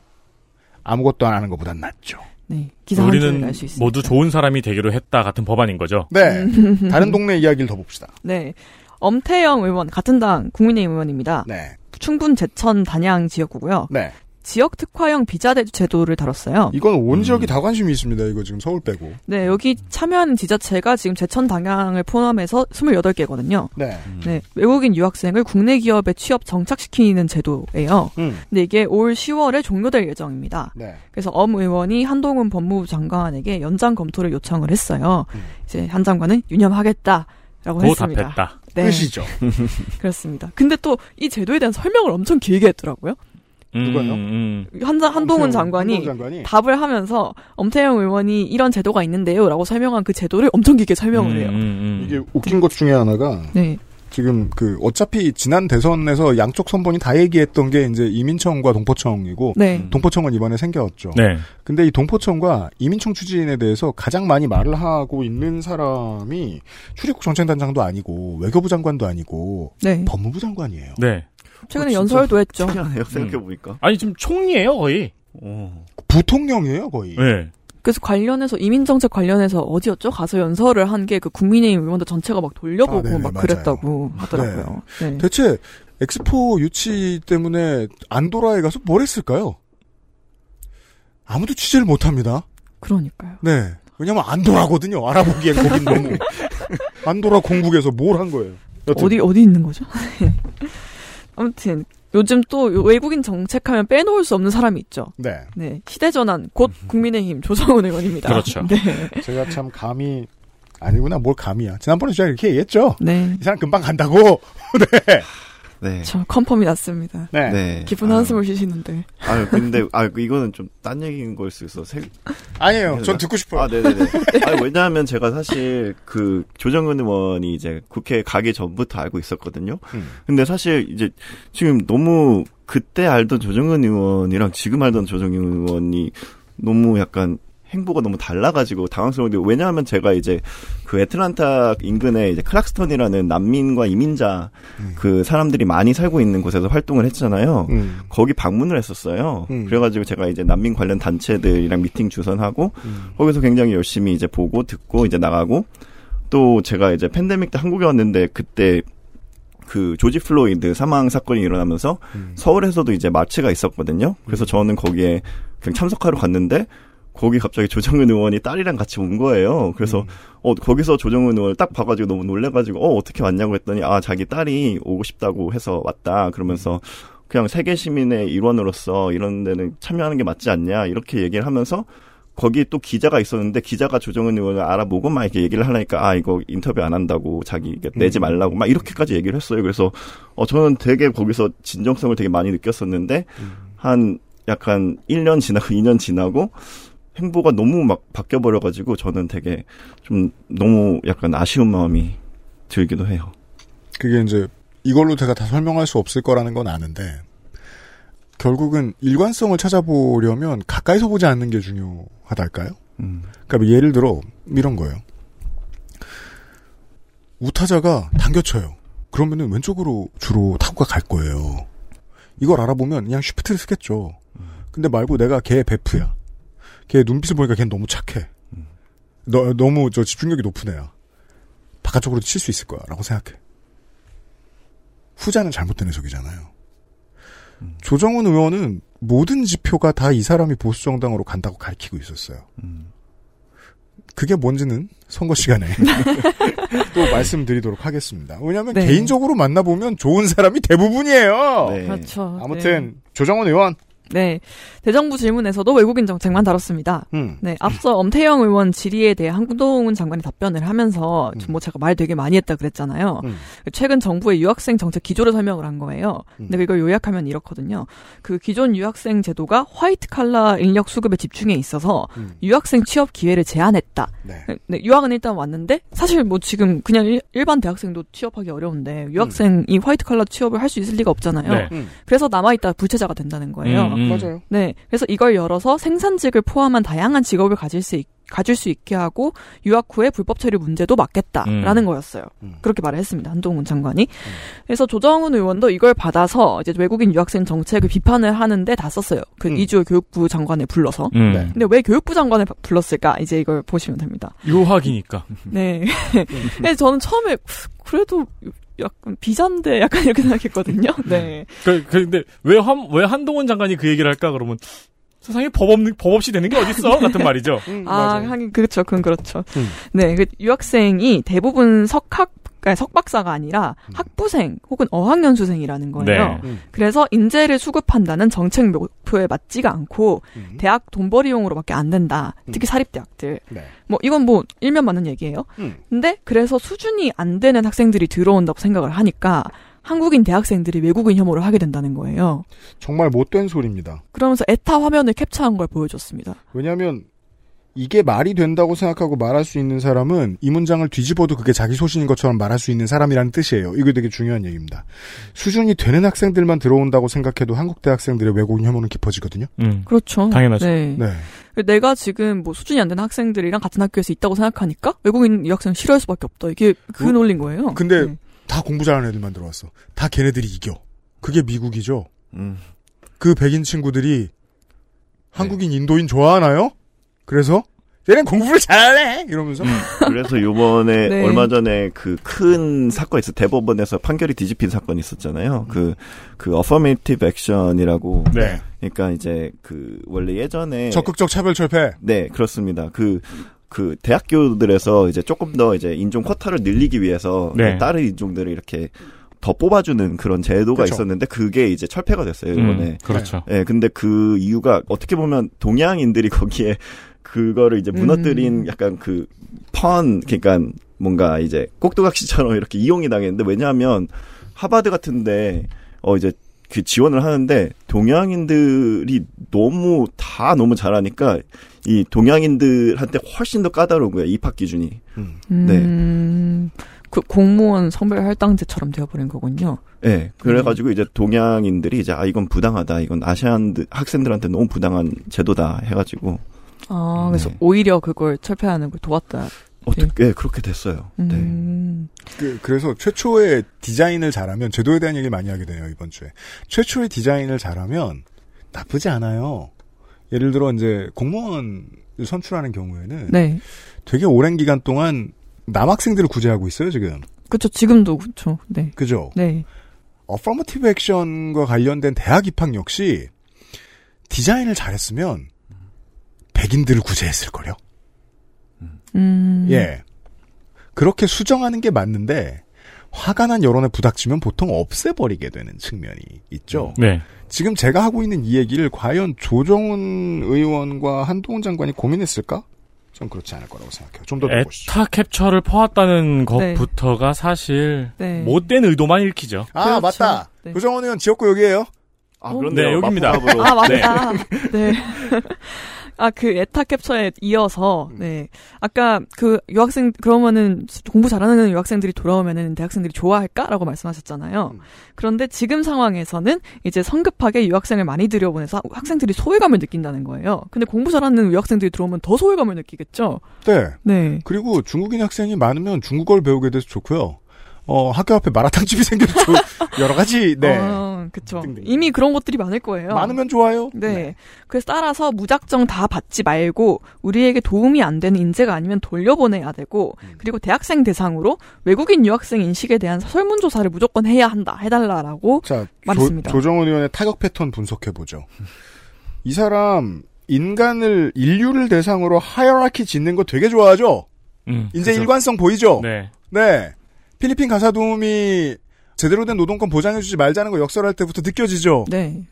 아무것도 안 하는 것보단 낫죠. 네. 기사 우리는 알수 있습니다. 모두 좋은 사람이 되기로 했다 같은 법안인 거죠. 네. 다른 동네 이야기를 더 봅시다. 네. 엄태영 의원 같은 당 국민의힘 의원입니다. 네. 충분 제천 단양 지역구고요. 네. 지역 특화형 비자 대- 제도를 다뤘어요. 이건 온 지역이 다 관심이 있습니다. 이거 지금 서울 빼고. 네, 여기 참여하는 지자체가 지금 제천 당향을 포함해서 28개거든요. 네. 네, 외국인 유학생을 국내 기업에 취업 정착시키는 제도예요. 음. 근데 이게 올 10월에 종료될 예정입니다. 네. 그래서 엄 의원이 한동훈 법무부 장관에게 연장 검토를 요청을 했어요. 이제 한 장관은 유념하겠다 라고 했습니다. 보답했다. 네. 끝이죠. 그렇습니다. 근데 또 이 제도에 대한 설명을 엄청 길게 했더라고요. 누가요? 음, 한, 한동훈 장관이, 한동훈 장관이? 답을 하면서 엄태영 의원이 이런 제도가 있는데요라고 설명한 그 제도를 엄청 길게 설명을 해요. 음, 이게 웃긴 것 중에 하나가 네. 지금 그 어차피 지난 대선에서 양쪽 선본이 다 얘기했던 게 이제 이민청과 동포청이고 네. 동포청은 이번에 생겼죠. 네. 근데 이 동포청과 이민청 추진에 대해서 가장 많이 말을 하고 있는 사람이 출입국 정책단장도 아니고 외교부 장관도 아니고 네. 법무부 장관이에요. 네. 최근에 연설도 했죠. 특이하네요. 생각해 보니까. 아니 지금 총리예요 거의. 부통령이에요 거의. 네. 그래서 관련해서 이민 정책 관련해서 어디였죠? 가서 연설을 한 게 그 국민의힘 의원들 전체가 막 돌려보고 아, 네네, 막 맞아요. 그랬다고 하더라고요. 네. 대체 엑스포 유치 때문에 안도라에 가서 뭘 했을까요? 아무도 취재를 못 합니다. 그러니까요. 네. 왜냐면 안도라거든요. 알아보기엔 거긴 너무. 안도라 공국에서 뭘 한 거예요. 여튼. 어디 어디 있는 거죠? 아무튼 요즘 또 외국인 정책하면 빼놓을 수 없는 사람이 있죠. 네. 네. 시대전환 곧 국민의힘 조정훈 의원입니다. 그렇죠. 네. 제가 참 감이 아니구나 뭘 감이야. 지난번에 제가 이렇게 얘기했죠. 네. 이 사람 금방 간다고. 네. 네. 저 confirm이 났습니다. 네. 네. 깊은 한숨을 쉬시는데. 아유, 근데, 아, 이거는 좀 딴 얘기인 걸 수 있어. 세... 아니에요. 전 듣고 싶어요. 아, 네네네. 아, 왜냐하면 제가 사실 그 조정훈 의원이 이제 국회에 가기 전부터 알고 있었거든요. 음. 근데 사실 이제 지금 너무 그때 알던 조정근 의원이랑 지금 알던 조정근 의원이 너무 약간 행보가 너무 달라가지고 당황스러운데 왜냐하면 제가 이제 그 애틀란타 인근에 이제 클락스턴이라는 난민과 이민자 그 사람들이 많이 살고 있는 곳에서 활동을 했잖아요. 음. 거기 방문을 했었어요. 음. 그래가지고 제가 이제 난민 관련 단체들이랑 미팅 주선하고 거기서 굉장히 열심히 이제 보고 듣고 이제 나가고 또 제가 이제 팬데믹 때 한국에 왔는데 그때 그 조지 플로이드 사망 사건이 일어나면서 서울에서도 이제 march가 있었거든요. 그래서 저는 거기에 그냥 참석하러 갔는데 거기 갑자기 조정훈 의원이 딸이랑 같이 온 거예요. 그래서 어 거기서 조정훈 의원을 딱 봐가지고 너무 놀래가지고 어 어떻게 왔냐고 했더니 아 자기 딸이 오고 싶다고 해서 왔다 그러면서 그냥 세계 시민의 일원으로서 이런 데는 참여하는 게 맞지 않냐 이렇게 얘기를 하면서 거기 또 기자가 있었는데 기자가 조정훈 의원을 알아보고 막 이렇게 얘기를 하려니까 아 이거 인터뷰 안 한다고 자기 내지 말라고 막 이렇게까지 얘기를 했어요. 그래서 어 저는 되게 거기서 진정성을 되게 많이 느꼈었는데 한 약간 1년 지나고 2년 지나고 행보가 너무 막 바뀌어 버려 가지고 저는 되게 좀 너무 약간 아쉬운 마음이 들기도 해요. 그게 이제 이걸로 제가 다 설명할 수 없을 거라는 건 아는데 결국은 일관성을 찾아보려면 가까이서 보지 않는 게 중요하달까요? 음. 그러니까 뭐 예를 들어 이런 거예요. 우타자가 당겨쳐요. 그러면은 왼쪽으로 주로 타구가 갈 거예요. 이걸 알아보면 그냥 쉬프트를 쓰겠죠. 근데 말고 내가 걔 베프야. 걔 눈빛을 보니까 걔는 너무 착해. 너, 너무 저 집중력이 높은 애야. 바깥쪽으로 칠수 있을 거야. 라고 생각해. 후자는 잘못된 해석이잖아요. 조정훈 의원은 모든 지표가 다 이 사람이 보수정당으로 간다고 가르치고 있었어요. 그게 뭔지는 선거 시간에 또 말씀드리도록 하겠습니다. 왜냐하면 네. 개인적으로 만나보면 좋은 사람이 대부분이에요. 네. 그렇죠. 아무튼 조정훈 의원 네. 대정부 질문에서도 외국인 정책만 다뤘습니다. 음. 네. 앞서 엄태영 의원 질의에 대해 한동훈 장관이 답변을 하면서 음. 뭐 제가 말 되게 많이 했다 그랬잖아요. 최근 정부의 유학생 정책 기조를 설명을 한 거예요. 음. 근데 이걸 요약하면 이렇거든요. 그 기존 유학생 제도가 화이트 칼라 인력 수급에 집중해 있어서 음. 유학생 취업 기회를 제한했다. 네. 네, 유학은 일단 왔는데 사실 뭐 지금 그냥 일, 일반 대학생도 취업하기 어려운데 유학생이 화이트 칼라 취업을 할 수 있을 리가 없잖아요. 네. 음. 그래서 남아 있다 불체자가 된다는 거예요. 음, 음. 맞아요. 네. 그래서 이걸 열어서 생산직을 포함한 다양한 직업을 가질 수 있, 가질 수 있게 하고 유학 후에 불법 처리 문제도 막겠다라는 음. 거였어요. 음. 그렇게 말을 했습니다. 한동훈 장관이. 그래서 조정훈 의원도 이걸 받아서 이제 외국인 유학생 정책을 비판을 하는데 다 썼어요. 그 음. 이주호 교육부 장관을 불러서. 음. 네. 근데 왜 교육부 장관을 바- 불렀을까? 이제 이걸 보시면 됩니다. 유학이니까. 네. 근데 저는 처음에 그래도 약간 비잔데 약간 이렇게 생각했거든요. 네. 그, 그, 근데 왜 한, 왜 한동훈 장관이 그 얘기를 할까 그러면 세상에 법 없는, 법 없이 되는 게 어딨어? 같은 말이죠. 아, 하긴 그렇죠. 그건 그렇죠. 음. 네, 그 유학생이 대부분 석학 그러니까 석박사가 아니라 학부생 혹은 어학연수생이라는 거예요. 네. 음. 그래서 인재를 수급한다는 정책 목표에 맞지가 않고 음. 대학 돈벌이용으로밖에 안 된다. 특히 사립대학들. 네. 뭐 이건 뭐 일면 맞는 얘기예요. 음. 근데 그래서 수준이 안 되는 학생들이 들어온다고 생각을 하니까 한국인 대학생들이 외국인 혐오를 하게 된다는 거예요. 정말 못된 소리입니다. 그러면서 에타 화면을 captu한 걸 보여줬습니다. 왜냐하면 이게 말이 된다고 생각하고 말할 수 있는 사람은 이 문장을 뒤집어도 그게 자기 소신인 것처럼 말할 수 있는 사람이라는 뜻이에요. 이거 되게 중요한 얘기입니다. 수준이 되는 학생들만 들어온다고 생각해도 한국 대학생들의 외국인 혐오는 깊어지거든요. 음. 그렇죠. 당연하죠. 네. 네. 내가 지금 뭐 수준이 안 되는 학생들이랑 같은 학교에서 있다고 생각하니까 외국인 유학생 싫어할 수밖에 없다. 이게 그 어? 논리인 거예요. 근데 네. 다 공부 잘하는 애들만 들어왔어. 다 걔네들이 이겨. 그게 미국이죠. 음. 그 백인 친구들이 한국인 인도인 좋아하나요? 그래서 얘는 공부를 잘하네 이러면서 그래서 요번에 네. 얼마 전에 그 큰 사건 있어 대법원에서 판결이 뒤집힌 사건이 있었잖아요. 그그 어퍼메이티브 액션이라고 네. 그러니까 이제 그 원래 예전에 적극적 차별 철폐. 네, 그렇습니다. 그, 그, 대학교들에서 이제 조금 더 이제 인종 쿼터를 늘리기 위해서 네. 다른 인종들을 이렇게 더 뽑아주는 그런 제도가 그쵸. 있었는데 그게 이제 철폐가 됐어요, 이번에. 음, 그렇죠. 예, 근데 그 이유가 어떻게 보면 동양인들이 거기에 그거를 이제 무너뜨린 음. 약간 그 펀, 그러니까 뭔가 이제 꼭두각시처럼 이렇게 이용이 당했는데 왜냐하면 하바드 같은데 어 이제 그 지원을 하는데 동양인들이 너무 다 너무 잘하니까 이 동양인들한테 훨씬 더 까다로운 거예요 입학 기준이. 음, 그 공무원 성별 할당제처럼 되어버린 거군요. 네, 그래가지고 이제 동양인들이 이제 아 이건 부당하다, 이건 아시안 학생들한테 너무 부당한 제도다 해가지고 아, 그래서 네. 오히려 그걸 철폐하는 걸 도왔다. 어떻게 네, 그렇게 됐어요. 네. 음, 그, 그래서 최초의 디자인을 잘하면 제도에 대한 얘기를 많이 하게 되네요 이번 주에. 최초의 디자인을 잘하면 나쁘지 않아요. 예를 들어 이제 공무원을 선출하는 경우에는 네. 되게 오랜 기간 동안 남학생들을 구제하고 있어요 지금. 그렇죠. 지금도 그렇죠. 네. 그죠? 네. 어퍼머티브 액션과 관련된 대학 입학 역시 디자인을 잘했으면 백인들을 구제했을 거요. 음. 예. 그렇게 수정하는 게 맞는데 화가 난 여론에 부닥치면 보통 없애버리게 되는 측면이 있죠. 네. 지금 제가 하고 있는 이 얘기를 과연 조정훈 의원과 한동훈 장관이 고민했을까? 전 그렇지 않을 거라고 생각해요. 좀 더 보시죠. 에타 캡처를 퍼왔다는 네. 것부터가 사실 네. 못된 의도만 읽히죠. 아 그렇죠. 맞다. 네. 조정훈 의원 지역구 여기에요. 아 어? 그런데요. 네, 여기입니다. 아, 맞다. 네. 아, 그 에타 캡처에 이어서, 네. 아까 그 유학생, 그러면은 공부 잘하는 유학생들이 돌아오면은 대학생들이 좋아할까 라고 말씀하셨잖아요. 음. 그런데 지금 상황에서는 이제 성급하게 유학생을 많이 들여보내서 학생들이 소외감을 느낀다는 거예요. 근데 공부 잘하는 유학생들이 들어오면 더 소외감을 느끼겠죠? 네. 네. 그리고 중국인 학생이 많으면 중국어를 배우게 돼서 좋고요. 어, 학교 앞에 마라탕집이 생겨도 좋, 여러 가지, 네. 어, 그쵸. 등등. 이미 그런 것들이 많을 거예요. 많으면 좋아요. 네. 그래서 따라서 무작정 다 받지 말고 우리에게 도움이 안 되는 인재가 아니면 돌려보내야 되고 음. 그리고 대학생 대상으로 외국인 유학생 인식에 대한 설문조사를 무조건 해야 한다. 해달라라고 자, 말했습니다. 조, 조정훈 의원의 타격 패턴 분석해보죠. 이 사람, 인간을, 인류를 대상으로 hierarchy 짓는 거 되게 좋아하죠? 음, 이제 그죠. 일관성 보이죠? 네. 네. 필리핀 가사도우미 제대로 된 노동권 보장해주지 말자는 거 역설할 때부터 느껴지죠? 네.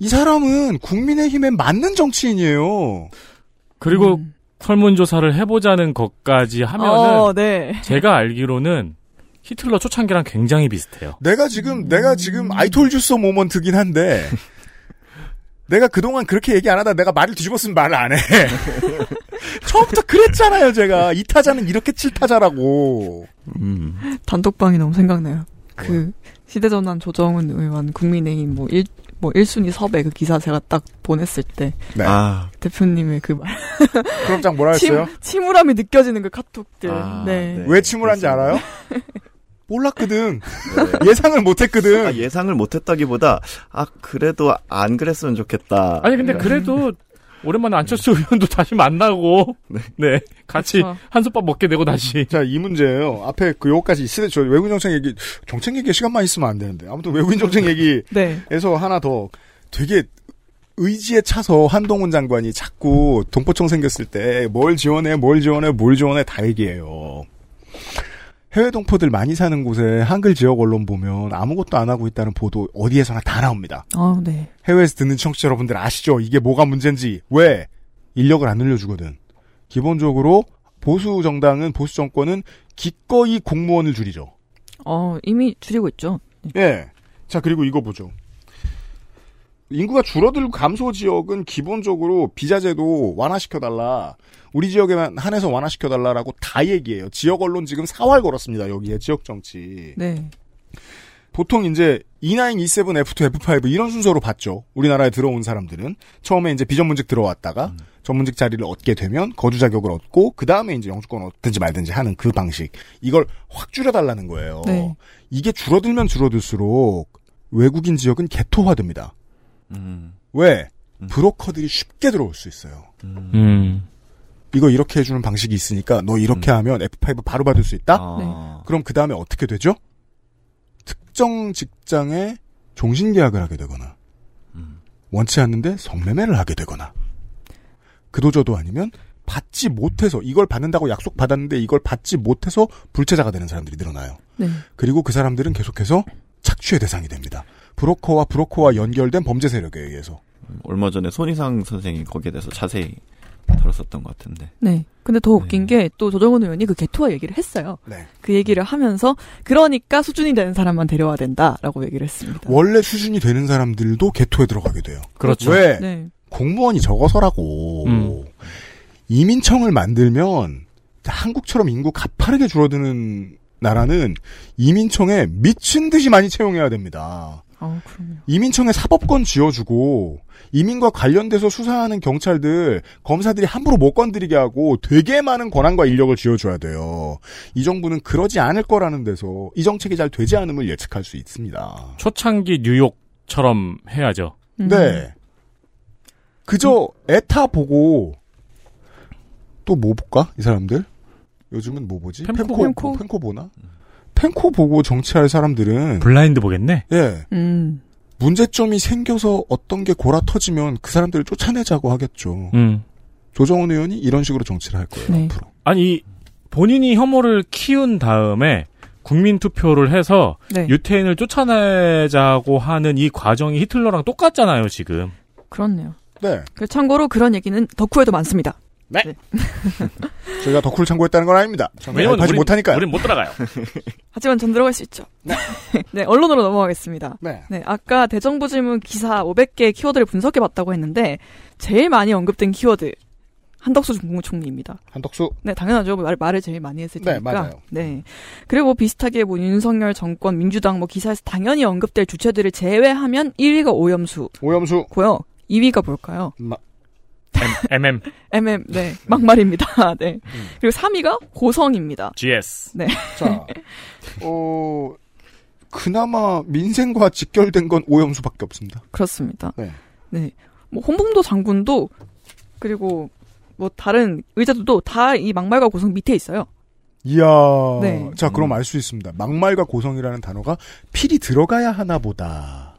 이 사람은 국민의힘에 맞는 정치인이에요. 그리고 음. 설문조사를 해보자는 것까지 하면은 어, 네. 제가 알기로는 히틀러 초창기랑 굉장히 비슷해요. 내가 지금, 내가 지금 아이톨주소 모먼트긴 한데, 내가 그동안 그렇게 얘기 안 하다 내가 말을 뒤집었으면 말을 안 해. 처음부터 그랬잖아요, 제가. 이 타자는 이렇게 칠 타자라고. 음. 단톡방이 너무 생각나요. 그 시대전환 조정훈 의원 국민의힘 뭐 일, 뭐 1순위 섭외 그 기사 제가 딱 보냈을 때 네. 아, 대표님의 그 말. 그럼 장 뭐라 침, 했어요? 침울함이 느껴지는 그 카톡들. 아, 네. 네. 왜 침울한지 알아요? 몰랐거든. 네. 예상을 못했거든. 아, 예상을 못했다기보다 아 그래도 안 그랬으면 좋겠다. 아니 근데 그래도 오랜만에 안철수 의원도 다시 만나고 네, 같이 그쵸. 한솥밥 먹게 되고 다시 자, 이 문제예요. 앞에 그 요까지 있으저 외국인 정책 얘기, 정책 얘기 시간만 있으면 안 되는데. 아무튼 외국인 정책 얘기에서 네. 하나 더 되게 의지에 차서 한동훈 장관이 자꾸 동포청 생겼을 때 뭘 지원해, 뭘 지원해, 뭘 지원해 다 얘기해요. 해외 동포들 많이 사는 곳에 한글 지역 언론 보면 아무것도 안 하고 있다는 보도 어디에서나 다 나옵니다. 아, 네. 해외에서 듣는 청취자 여러분들 아시죠? 이게 뭐가 문제인지. 왜? 인력을 안 늘려주거든. 기본적으로 보수 정당은, 보수 정권은 기꺼이 공무원을 줄이죠. 어, 이미 줄이고 있죠. 예. 자, 그리고 이거 보죠. 인구가 줄어들고 감소 지역은 기본적으로 비자제도 완화시켜달라. 우리 지역에만 한해서 완화시켜달라라고 다 얘기해요. 지역 언론 지금 사활 걸었습니다. 여기에 지역 정치. 네. 보통 이제 E9, E7, F2, F5 이런 순서로 봤죠. 우리나라에 들어온 사람들은 처음에 이제 비전문직 들어왔다가 전문직 자리를 얻게 되면 거주 자격을 얻고 그 다음에 이제 영주권 얻든지 말든지 하는 그 방식. 이걸 확 줄여달라는 거예요. 네. 이게 줄어들면 줄어들수록 외국인 지역은 개토화됩니다. 음. 왜? 브로커들이 쉽게 들어올 수 있어요. 음. 이거 이렇게 해주는 방식이 있으니까 너 이렇게 하면 F5 바로 받을 수 있다? 아. 그럼 그 다음에 어떻게 되죠? 특정 직장에 종신계약을 하게 되거나 원치 않는데 성매매를 하게 되거나 그도저도 아니면 받지 못해서 이걸 받는다고 약속 받았는데 이걸 받지 못해서 불체자가 되는 사람들이 늘어나요. 네. 그리고 그 사람들은 계속해서 착취의 대상이 됩니다. 브로커와 브로커와 연결된 범죄 세력에 의해서. 얼마 전에 손희상 선생이 거기에 대해서 자세히 다뤘었던 것 같은데. 네. 근데 더 웃긴 게또 조정훈 의원이 그 개토화 얘기를 했어요. 네. 그 얘기를 하면서 그러니까 수준이 되는 사람만 데려와야 된다라고 얘기를 했습니다. 원래 수준이 되는 사람들도 개토에 들어가게 돼요. 그렇죠. 왜? 네. 공무원이 적어서라고. 음. 이민청을 만들면 한국처럼 인구 가파르게 줄어드는 나라는 이민청에 미친 듯이 많이 채용해야 됩니다. 아, 그럼요. 이민청에 사법권 쥐어주고 이민과 관련돼서 수사하는 경찰들 검사들이 함부로 못 건드리게 하고 되게 많은 권한과 인력을 쥐어줘야 돼요. 이 정부는 그러지 않을 거라는 데서 이 정책이 잘 되지 않음을 예측할 수 있습니다. 초창기 뉴욕처럼 해야죠. 음. 네. 그저 에타 보고 또 뭐 볼까? 이 사람들? 요즘은 뭐 보지? 펜코? 펜코, 펜코? 펜코 보나? 펜코 보고 정치할 사람들은 블라인드 보겠네. 예. 음. 문제점이 생겨서 어떤 게 골아 터지면 그 사람들을 쫓아내자고 하겠죠. 음. 조정훈 의원이 이런 식으로 정치를 할 거예요. 네. 앞으로. 아니 본인이 혐오를 키운 다음에 국민 투표를 해서 네. 유태인을 쫓아내자고 하는 이 과정이 히틀러랑 똑같잖아요, 지금. 그렇네요. 네. 그 참고로 그런 얘기는 덕후에도 많습니다. 저희가 덕후를 참고했다는 건 아닙니다. 왜냐면 하지 못하니까요. 우린 못 들어가요. 하지만 전 들어갈 수 있죠. 네, 언론으로 넘어가겠습니다. 네. 네, 아까 대정부 질문 기사 500개 키워드를 분석해 봤다고 했는데 제일 많이 언급된 키워드 한덕수 국무총리입니다. 한덕수. 네, 당연하죠. 말, 말을 제일 많이 했을 네, 테니까. 맞아요. 네. 그리고 비슷하게 뭐 윤석열 정권, 민주당 뭐 기사에서 당연히 언급될 주체들을 제외하면 1위가 오염수고요. 오염수. 2위가 뭘까요? 마, MM, MM, 네. 막말입니다. 네. 음. 그리고 3위가 고성입니다. GS. 네. 자, 어, 그나마 민생과 직결된 건 오염수밖에 없습니다. 그렇습니다. 네. 네. 뭐 홍범도 장군도 그리고 뭐 다른 의자들도 다 이 막말과 고성 밑에 있어요. 이야. 네. 자, 그럼 알 수 있습니다. 막말과 고성이라는 단어가 필히 들어가야 하나 보다.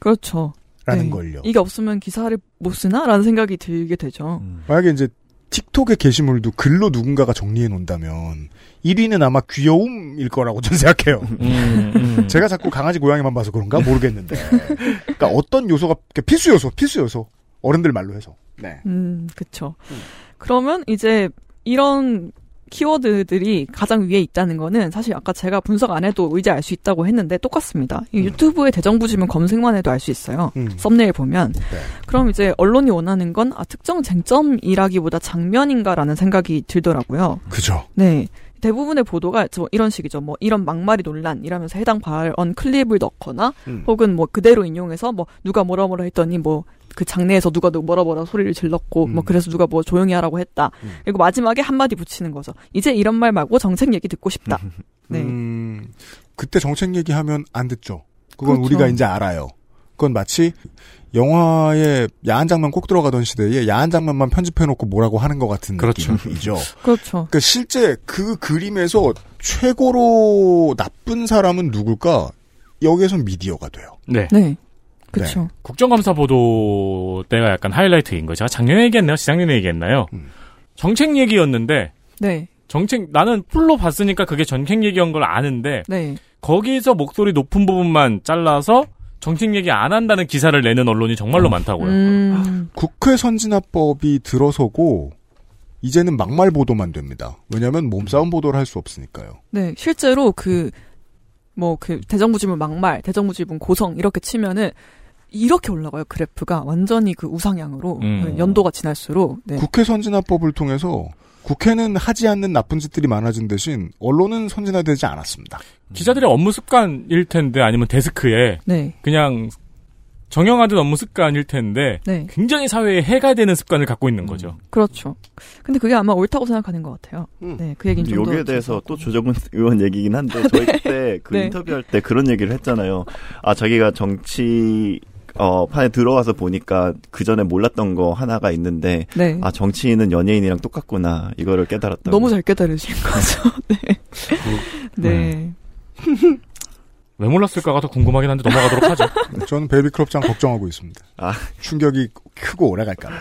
그렇죠. 라는 네. 걸요. 이게 없으면 기사를 못 쓰나 라는 생각이 들게 되죠. 만약에 이제 틱톡의 게시물도 글로 누군가가 정리해 놓는다면 1위는 아마 귀여움일 거라고 저는 생각해요. 음, 음. 제가 자꾸 강아지 고양이만 봐서 그런가 모르겠는데. 그러니까 어떤 요소가 필수 요소, 필수 요소. 어른들 말로 해서. 네. 음, 그쵸. 그러면 이제 이런 키워드들이 가장 위에 있다는 거는 사실 아까 제가 분석 안 해도 의지 알수 있다고 했는데 똑같습니다. 이 유튜브에 대정부 지문 검색만 해도 알 수 있어요. 음. 썸네일 보면. 네. 그럼 이제 언론이 원하는 건 아, 특정 쟁점이라기보다 장면인가라는 생각이 들더라고요. 그죠. 네. 대부분의 보도가 저 이런 식이죠. 뭐 이런 막말이 논란 이러면서 해당 발언 클립을 넣거나 음. 혹은 뭐 그대로 인용해서 뭐 누가 뭐라 뭐라 했더니 뭐 그 장내에서 누가 누 뭐라 뭐라 소리를 질렀고 음. 뭐 그래서 누가 뭐 조용히 하라고 했다. 그리고 마지막에 한마디 붙이는 거죠. 이제 이런 말 말고 정책 얘기 듣고 싶다. 네. 음, 그때 정책 얘기하면 안 듣죠. 그건 그렇죠. 우리가 이제 알아요. 그건 마치 영화에 야한 장면 꼭 들어가던 시대에 야한 장면만 편집해놓고 뭐라고 하는 것 같은 그렇죠. 느낌이죠. 그렇죠. 그러니까 실제 그 그림에서 최고로 나쁜 사람은 누굴까? 여기에선 미디어가 돼요. 네. 네. 그렇죠. 국정감사 보도 때가 약간 하이라이트인 거예요. 제가 작년에 얘기했나요? 지작년에 얘기했나요? 음. 정책 얘기였는데 네. 정책 나는 풀로 봤으니까 그게 정책 얘기인 걸 아는데 네. 거기서 목소리 높은 부분만 잘라서 정책 얘기 안 한다는 기사를 내는 언론이 정말로 많다고요. 음. 국회 선진화법이 들어서고 이제는 막말 보도만 됩니다. 왜냐하면 몸싸움 보도를 할 수 없으니까요. 네, 실제로 그, 뭐, 그, 대정부 질문 막말, 대정부 질문 고성, 이렇게 치면은, 이렇게 올라가요, 그래프가. 완전히 그 우상향으로. 음. 네, 연도가 지날수록. 네. 국회 선진화법을 통해서 국회는 하지 않는 나쁜 짓들이 많아진 대신 언론은 선진화되지 않았습니다. 기자들의 업무 습관일 텐데 아니면 데스크에 네. 그냥 정형화된 업무 습관일 텐데 네. 굉장히 사회에 해가 되는 습관을 갖고 있는 거죠. 그렇죠. 근데 그게 아마 옳다고 생각하는 것 같아요. 네, 그 얘기는 좀 더. 여기에 대해서 또 조정은 의원 얘기긴 한데 저희 그때 그 네. 인터뷰할 때 그런 얘기를 했잖아요. 아 자기가 정치 어 판에 들어와서 보니까 그 전에 몰랐던 거 하나가 있는데 네. 아 정치인은 연예인이랑 똑같구나 이거를 깨달았다. 너무 잘 깨달으신 거죠. 네. 네. 왜 몰랐을까가 더 궁금하긴 한데 넘어가도록 하죠. 저는 베이비 클럽장 걱정하고 있습니다. 아. 충격이 크고 오래 갈까봐.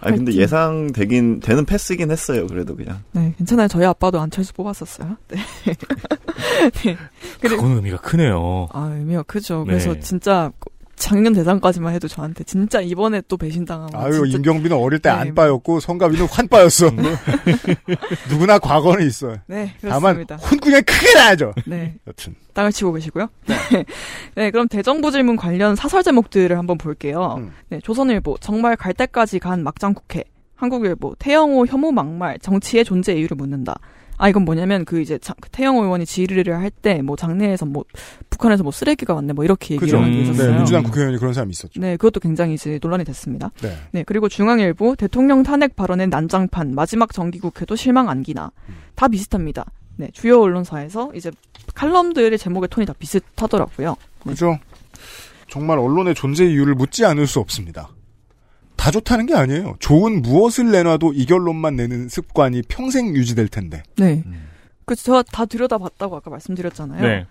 아 근데 예상 되긴 되는 패스긴 했어요. 그래도 그냥. 네, 괜찮아요. 저희 아빠도 안철수 뽑았었어요. 네. 네. 그건 의미가 크네요. 아, 의미가 크죠. 네. 그래서 진짜 작년 대상까지만 해도 저한테 진짜 이번에 또 배신당하면 아유, 진짜 임경빈은 어릴 때 네. 안 빠였고, 성가비는 환 빠였어. 누구나 과거는 있어요. 네, 다만, 그렇습니다. 혼꾸냥 크게 나야죠. 네. 여튼. 땅을 치고 계시고요. 네. 네, 그럼 대정부 질문 관련 사설 제목들을 한번 볼게요. 음. 네, 조선일보 정말 갈 때까지 간 막장 국회. 한국일보 태영호 혐오 막말 정치의 존재 이유를 묻는다. 아 이건 뭐냐면 그 이제 자- 그 태영호 의원이 질의를 할 때 뭐 장내에서 뭐 북한에서 뭐 쓰레기가 왔네 뭐 이렇게 얘기를 그죠. 한게 있었어요. 네, 민주당 국회의원이 그런 사람이 있었죠. 네, 그것도 굉장히 이제 논란이 됐습니다. 네. 네, 그리고 중앙일보 대통령 탄핵 발언의 난장판 마지막 정기국회도 실망 안기나 다 비슷합니다. 네, 주요 언론사에서 이제 칼럼들의 제목의 톤이 다 비슷하더라고요. 네. 그죠? 정말 언론의 존재 이유를 묻지 않을 수 없습니다. 다 좋다는 게 아니에요. 좋은 무엇을 내놔도 이 결론만 내는 습관이 평생 유지될 텐데. 네. 그, 저다 들여다봤다고 아까 말씀드렸잖아요. 네.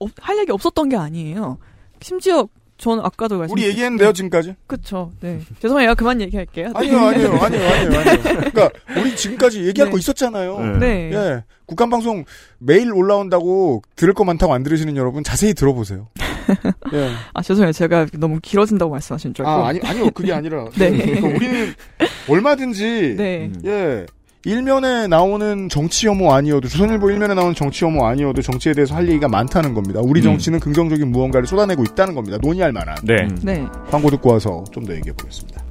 어, 할 얘기 없었던 게 아니에요. 심지어, 저는 아까도 말씀 우리 얘기했는데요, 지금까지? 그쵸, 네. 죄송해요. 그만 얘기할게요. 네. 아니요, 아니요, 아니요, 아니요, 아니요. 그러니까 우리 지금까지 얘기할 네. 거 있었잖아요. 네. 예. 국간방송 매일 올라온다고 들을 거 많다고 안 들으시는 여러분 자세히 들어보세요. 예. 아, 죄송해요. 제가 너무 길어진다고 말씀하신 줄 알고. 아, 아니, 아니요. 그게 아니라. 네. 그러니까 우리는 얼마든지. 네. 예. 일면에 나오는 정치 혐오 아니어도, 조선일보 일면에 나오는 정치 혐오 아니어도 정치에 대해서 할 얘기가 많다는 겁니다. 우리 음. 정치는 긍정적인 무언가를 쏟아내고 있다는 겁니다. 논의할 만한. 네. 네. 광고 듣고 와서 좀 더 얘기해 보겠습니다.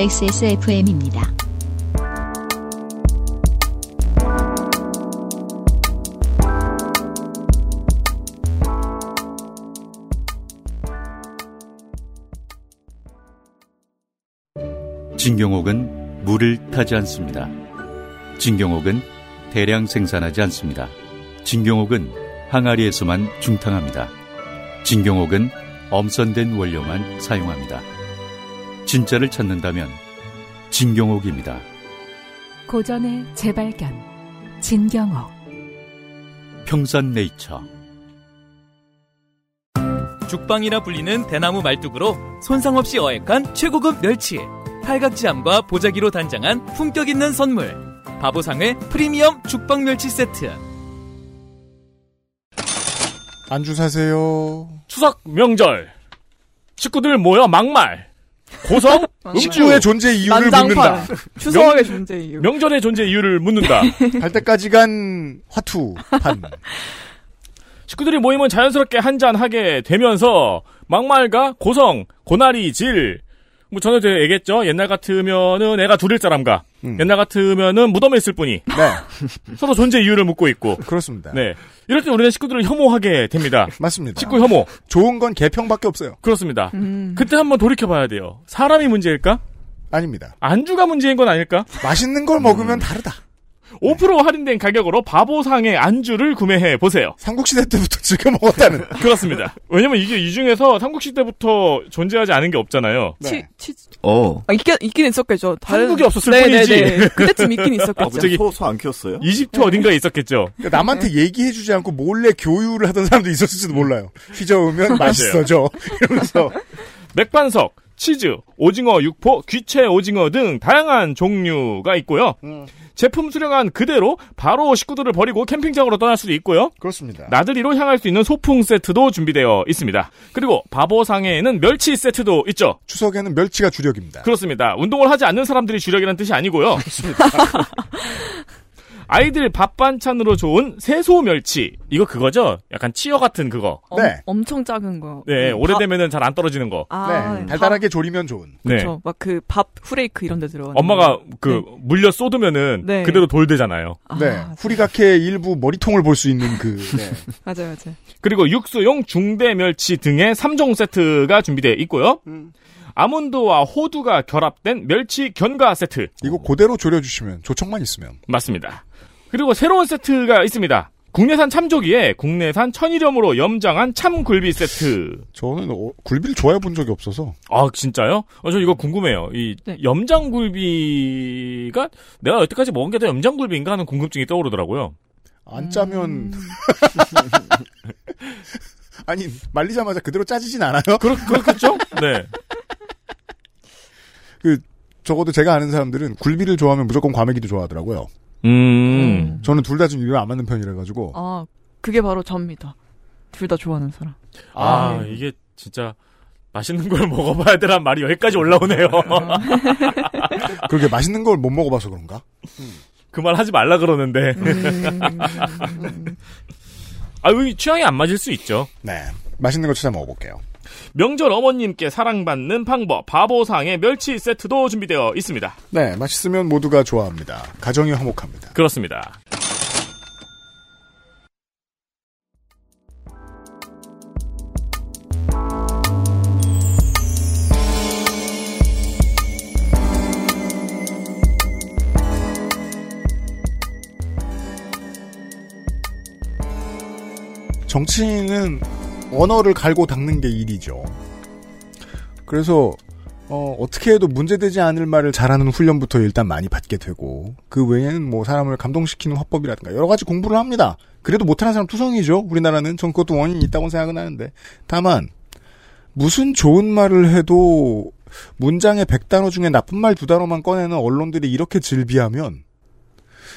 XSFM입니다. 진경옥은 물을 타지 않습니다. 진경옥은 대량 생산하지 않습니다. 진경옥은 항아리에서만 중탕합니다. 진경옥은 엄선된 원료만 사용합니다. 진짜를 찾는다면 진경옥입니다. 고전의 재발견 진경옥 평산네이처 죽방이라 불리는 대나무 말뚝으로 손상 없이 어획한 최고급 멸치. 팔각지함과 보자기로 단장한 품격 있는 선물. 바보상회 프리미엄 죽방 멸치 세트. 안주 사세요. 추석 명절 식구들 모여 막말 고성 식구의 존재 이유를 묻는다. 추석의 존재 이유. 명절의 존재 이유를 묻는다. 갈 때까지 간 화투 판. 식구들이 모이면 자연스럽게 한잔 하게 되면서 막말과 고성, 고나리, 질. 뭐 전에도 얘기했죠. 옛날 같으면은 애가 둘일 사람과 옛날 같으면은 무덤에 있을 뿐이 네. 서로 존재 이유를 묻고 있고 그렇습니다. 네. 이럴 때 우리는 식구들을 혐오하게 됩니다. 맞습니다. 식구 혐오. 좋은 건 개평밖에 없어요. 그렇습니다. 음. 그때 한번 돌이켜 봐야 돼요. 사람이 문제일까? 아닙니다. 안주가 문제인 건 아닐까? 맛있는 걸 먹으면 다르다. 5% 할인된 가격으로 바보상의 안주를 구매해 보세요. 삼국시대 때부터 즐겨 먹었다는. 그렇습니다. 왜냐면 이게 이 중에서 삼국시대부터 존재하지 않은 게 없잖아요. 치, 치, 어. 아, 있긴, 있긴 있었겠죠. 다른- 한국에 없었을 네네네. 뿐이지. 그때쯤 있긴 있었겠죠. 아, 소, 소 안 키웠어요? 이집트 어딘가에 있었겠죠. 그러니까 남한테 얘기해주지 않고 몰래 교유를 하던 사람도 있었을지도 몰라요. 휘저으면 맛있어져. 이러면서. 맥반석, 치즈, 오징어, 육포, 귀채 오징어 등 다양한 종류가 있고요. 제품 수령한 그대로 바로 식구들을 버리고 캠핑장으로 떠날 수도 있고요. 그렇습니다. 나들이로 향할 수 있는 소풍 세트도 준비되어 있습니다. 그리고 바보상에는 멸치 세트도 있죠. 추석에는 멸치가 주력입니다. 그렇습니다. 운동을 하지 않는 사람들이 주력이라는 뜻이 아니고요. 아이들 밥 반찬으로 좋은 새소 멸치. 이거 그거죠? 약간 치어 같은 그거. 엄, 네. 엄청 작은 거. 네, 음, 오래되면은 잘 안 떨어지는 거. 아, 네. 달달하게 조리면 좋은. 네. 그렇죠. 막 그 밥 후레이크 이런 데 들어가. 엄마가 그 물려 쏟으면은 네. 그대로 돌되잖아요. 네. 후리가케의 일부 머리통을 볼 수 있는 그. 네. 맞아요, 맞아요. 그리고 육수용 중대 멸치 등의 3종 세트가 준비되어 있고요. 아몬드와 호두가 결합된 멸치 견과 세트. 이거 그대로 졸여주시면 조청만 있으면. 맞습니다. 그리고 새로운 세트가 있습니다. 국내산 참조기에 국내산 천일염으로 염장한 참 굴비 세트. 저는 어, 굴비를 좋아해 본 적이 없어서. 아 진짜요? 어, 저 이거 궁금해요. 이 네. 염장 굴비가 내가 여태까지 먹은 게 다 염장 굴비인가 하는 궁금증이 떠오르더라고요. 안 짜면. 아니, 말리자마자 그대로 짜지진 않아요? 그렇, 그렇겠죠? 네. 그, 적어도 제가 아는 사람들은 굴비를 좋아하면 무조건 과메기도 좋아하더라고요. 음. 저는 둘 다좀 입에 안 맞는 편이라 가지고. 아, 그게 바로 접니다. 둘 다 좋아하는 사람. 아, 이게 진짜 맛있는 걸 먹어봐야 되란 말이 여기까지 올라오네요. 그렇게 맛있는 걸 못 먹어봐서 그런가? 그 말 하지 말라 그러는데. 아, 이 취향이 안 맞을 수 있죠. 네. 맛있는 거 찾아 먹어볼게요. 명절 어머님께 사랑받는 방법, 바보상의 멸치 세트도 준비되어 있습니다. 네, 맛있으면 모두가 좋아합니다. 가정이 화목합니다. 그렇습니다. 정치인은 언어를 갈고 닦는 게 일이죠. 그래서 어, 어떻게 해도 문제되지 않을 말을 잘하는 훈련부터 일단 많이 받게 되고 그 외에는 뭐 사람을 감동시키는 화법이라든가 여러 가지 공부를 합니다. 그래도 못하는 사람 투성이죠. 우리나라는 전 그것도 원인이 있다고 생각은 하는데 다만 무슨 좋은 말을 해도 문장의 100단어 중에 나쁜 말 두 단어만 꺼내는 언론들이 이렇게 질비하면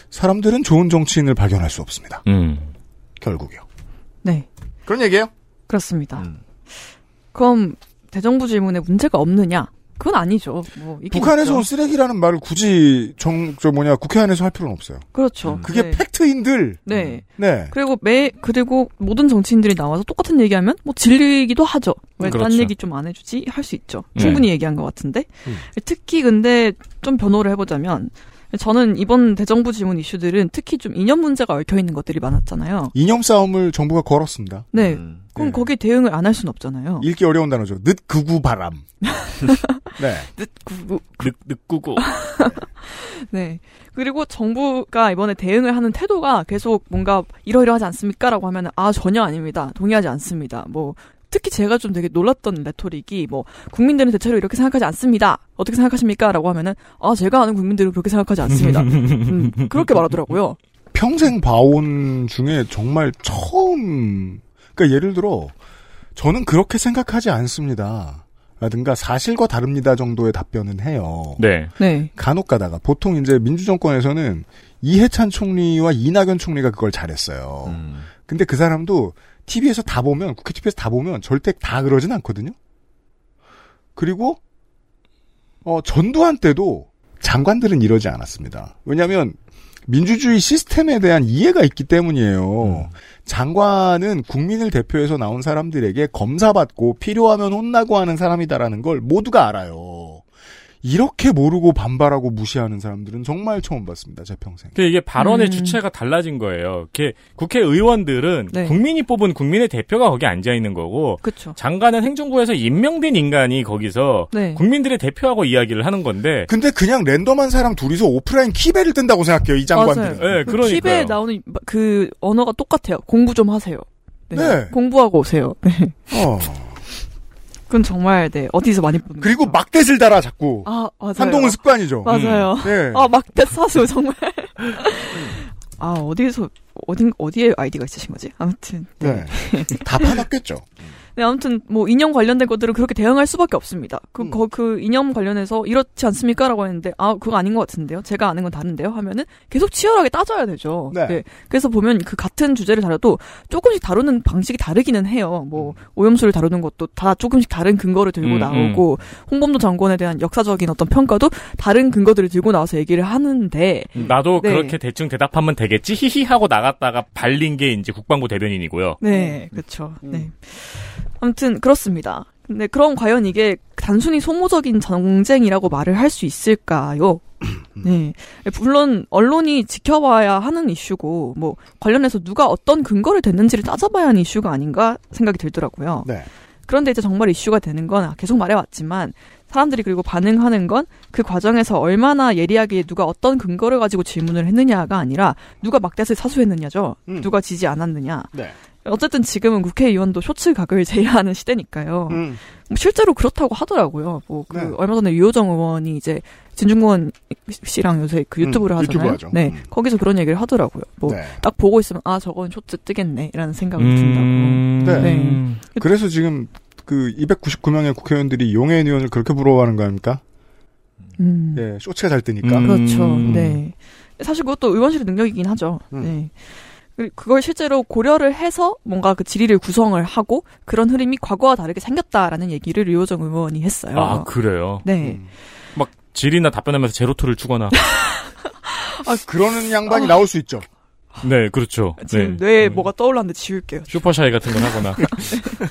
사람들은 좋은 정치인을 발견할 수 없습니다. 음. 결국요. 네. 그런 얘기예요? 그렇습니다. 그럼 대정부 질문에 문제가 없느냐? 그건 아니죠. 뭐 북한에서 온. 쓰레기라는 말을 굳이 정, 저 뭐냐, 국회 안에서 할 필요는 없어요. 그렇죠. 그게 네. 팩트인들. 네. 네. 그리고 매 그리고 모든 정치인들이 나와서 똑같은 얘기하면 뭐 질리기도 하죠. 왜딴 그렇죠. 얘기 좀 안 해주지 할 수 있죠. 네. 충분히 얘기한 것 같은데 음. 특히 근데 좀 변호를 해보자면 저는 이번 대정부 질문 이슈들은 특히 좀 이념 문제가 얽혀 있는 것들이 많았잖아요. 이념 싸움을 정부가 걸었습니다. 네. 음. 그럼 네. 거기에 대응을 안 할 수는 없잖아요. 읽기 어려운 단어죠. 늦그구 바람. 네. 구- 늑, 늑구구. 네. 그리고 정부가 이번에 대응을 하는 태도가 계속 뭔가 이러이러하지 않습니까 라고 하면 아 전혀 아닙니다. 동의하지 않습니다. 뭐 특히 제가 좀 되게 놀랐던 레토릭이 뭐 국민들은 대체로 이렇게 생각하지 않습니다. 어떻게 생각하십니까?라고 하면은 아 제가 아는 국민들은 그렇게 생각하지 않습니다. 음, 그렇게 말하더라고요. 평생 봐온 중에 정말 처음, 그러니까 예를 들어, 저는 그렇게 생각하지 않습니다. 라든가 사실과 다릅니다 정도의 답변은 해요. 네. 네. 간혹 가다가 보통 이제 민주정권에서는 이해찬 총리와 이낙연 총리가 그걸 잘했어요. 음. 근데 그 사람도 TV에서 다 보면 국회 TV에서 다 보면 절대 다 그러진 않거든요. 그리고 어 전두환 때도 장관들은 이러지 않았습니다. 왜냐하면 민주주의 시스템에 대한 이해가 있기 때문이에요. 장관은 국민을 대표해서 나온 사람들에게 검사받고 필요하면 혼나고 하는 사람이다라는 걸 모두가 알아요. 이렇게 모르고 반발하고 무시하는 사람들은 정말 처음 봤습니다. 제 평생. 그 이게 발언의 음. 주체가 달라진 거예요. 이렇게 국회의원들은 네. 국민이 뽑은 국민의 대표가 거기 앉아 있는 거고 그쵸. 장관은 행정부에서 임명된 인간이 거기서 네. 국민들의 대표하고 이야기를 하는 건데 근데 그냥 랜덤한 사람 둘이서 오프라인 키벨을 뜬다고 생각해요. 이 장관들은. 맞아요. 네, 그 그러니까요. 팁에 나오는 그 언어가 똑같아요. 공부 좀 하세요. 네. 네. 공부하고 오세요. 네. 어. 그건 정말 네 어디서 많이 보는 그리고 거죠. 막대를 달아 자꾸. 아 맞아요. 한동훈 습관이죠. 맞아요. 네. 아 막대 사수 정말. 아 어디에서 어딘 어디에 아이디가 있으신 거지? 아무튼 네. 다 파놨겠죠. 네, 아무튼 뭐 이념 관련된 것들을 그렇게 대응할 수밖에 없습니다. 그, 음. 거, 그 이념 관련해서 이렇지 않습니까 라고 했는데 아 그거 아닌 것 같은데요. 제가 아는 건 다른데요. 하면은 계속 치열하게 따져야 되죠. 네. 그래서 보면 그 같은 주제를 다뤄도 조금씩 다루는 방식이 다르기는 해요. 뭐 오염수를 다루는 것도 다 조금씩 다른 근거를 들고 음, 나오고 홍범도 장관에 대한 역사적인 어떤 평가도 다른 근거들을 들고 나와서 얘기를 하는데 나도 네. 그렇게 대충 대답하면 되겠지 히히 하고 나갔다가 발린 게 이제 국방부 대변인이고요. 네, 그렇죠. 네. 아무튼 그렇습니다. 근데 그럼 과연 이게 단순히 소모적인 정쟁이라고 말을 할 수 있을까요? 네. 물론 언론이 지켜봐야 하는 이슈고 뭐 관련해서 누가 어떤 근거를 댔는지를 따져봐야 하는 이슈가 아닌가 생각이 들더라고요. 네. 그런데 이제 정말 이슈가 되는 건 계속 말해왔지만 사람들이 그리고 반응하는 건 그 과정에서 얼마나 예리하게 누가 어떤 근거를 가지고 질문을 했느냐가 아니라 누가 막대를 사수했느냐죠. 음. 누가 지지 않았느냐. 네. 어쨌든 지금은 국회의원도 쇼츠 각을 제외하는 시대니까요. 음. 뭐 실제로 그렇다고 하더라고요. 뭐그 네. 얼마 전에 유호정 의원이 이제 진중권 씨랑 요새 그 유튜브를 음, 하잖아요. 유튜브 하죠. 네, 음. 거기서 그런 얘기를 하더라고요. 뭐딱 네. 보고 있으면 아 저건 쇼츠 뜨겠네라는 생각이 음. 든다고. 네. 그래서 지금 그 299명의 국회의원들이 용해인 의원을 그렇게 부러워하는 거 아닙니까? 음. 예, 쇼츠가 잘 뜨니까. 음. 그렇죠. 네. 사실 그것도 의원실의 능력이긴 하죠. 음. 네. 그- 그걸 실제로 고려를 해서 뭔가 그 질의를 구성을 하고 그런 흐름이 과거와 다르게 생겼다라는 얘기를 류호정 의원이 했어요. 아 그래요. 네. 음. 막 질의나 답변하면서 제로토를 주거나. 아, 그러는 양반이 나올 수 있죠. 네, 그렇죠. 지금 네. 뇌에 뭐가 떠올랐는데 지울게요. 슈퍼샤이 같은 걸 하거나.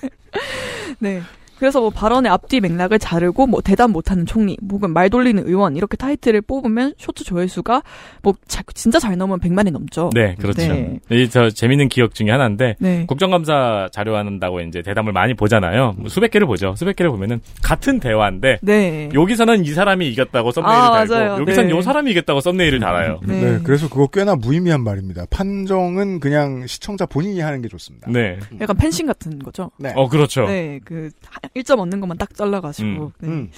네. 그래서 뭐 발언의 앞뒤 맥락을 자르고 뭐 대답 못하는 총리, 혹은 말 돌리는 의원 이렇게 타이틀을 뽑으면 쇼트 조회수가 뭐 자- 진짜 잘 넘으면 100만이 넘죠. 네, 그렇죠. 네. 이저 재밌는 기억 중에 하나인데 네. 국정감사 자료 한다고 이제 대담을 많이 보잖아요. 뭐 수백 개를 보죠. 수백 개를 보면은 같은 대화인데 네. 여기서는 이 사람이 이겼다고 썸네일을 아, 달고 맞아요. 여기선 네. 요 사람이 이겼다고 썸네일을 달아요. 네. 네. 그래서 그거 꽤나 무의미한 말입니다. 판정은 그냥 시청자 본인이 하는 게 좋습니다. 네. 약간 펜싱 같은 거죠. 네. 어, 그렇죠. 네, 그 1점 얻는 것만 딱 잘라가지고. 음. 네. 음.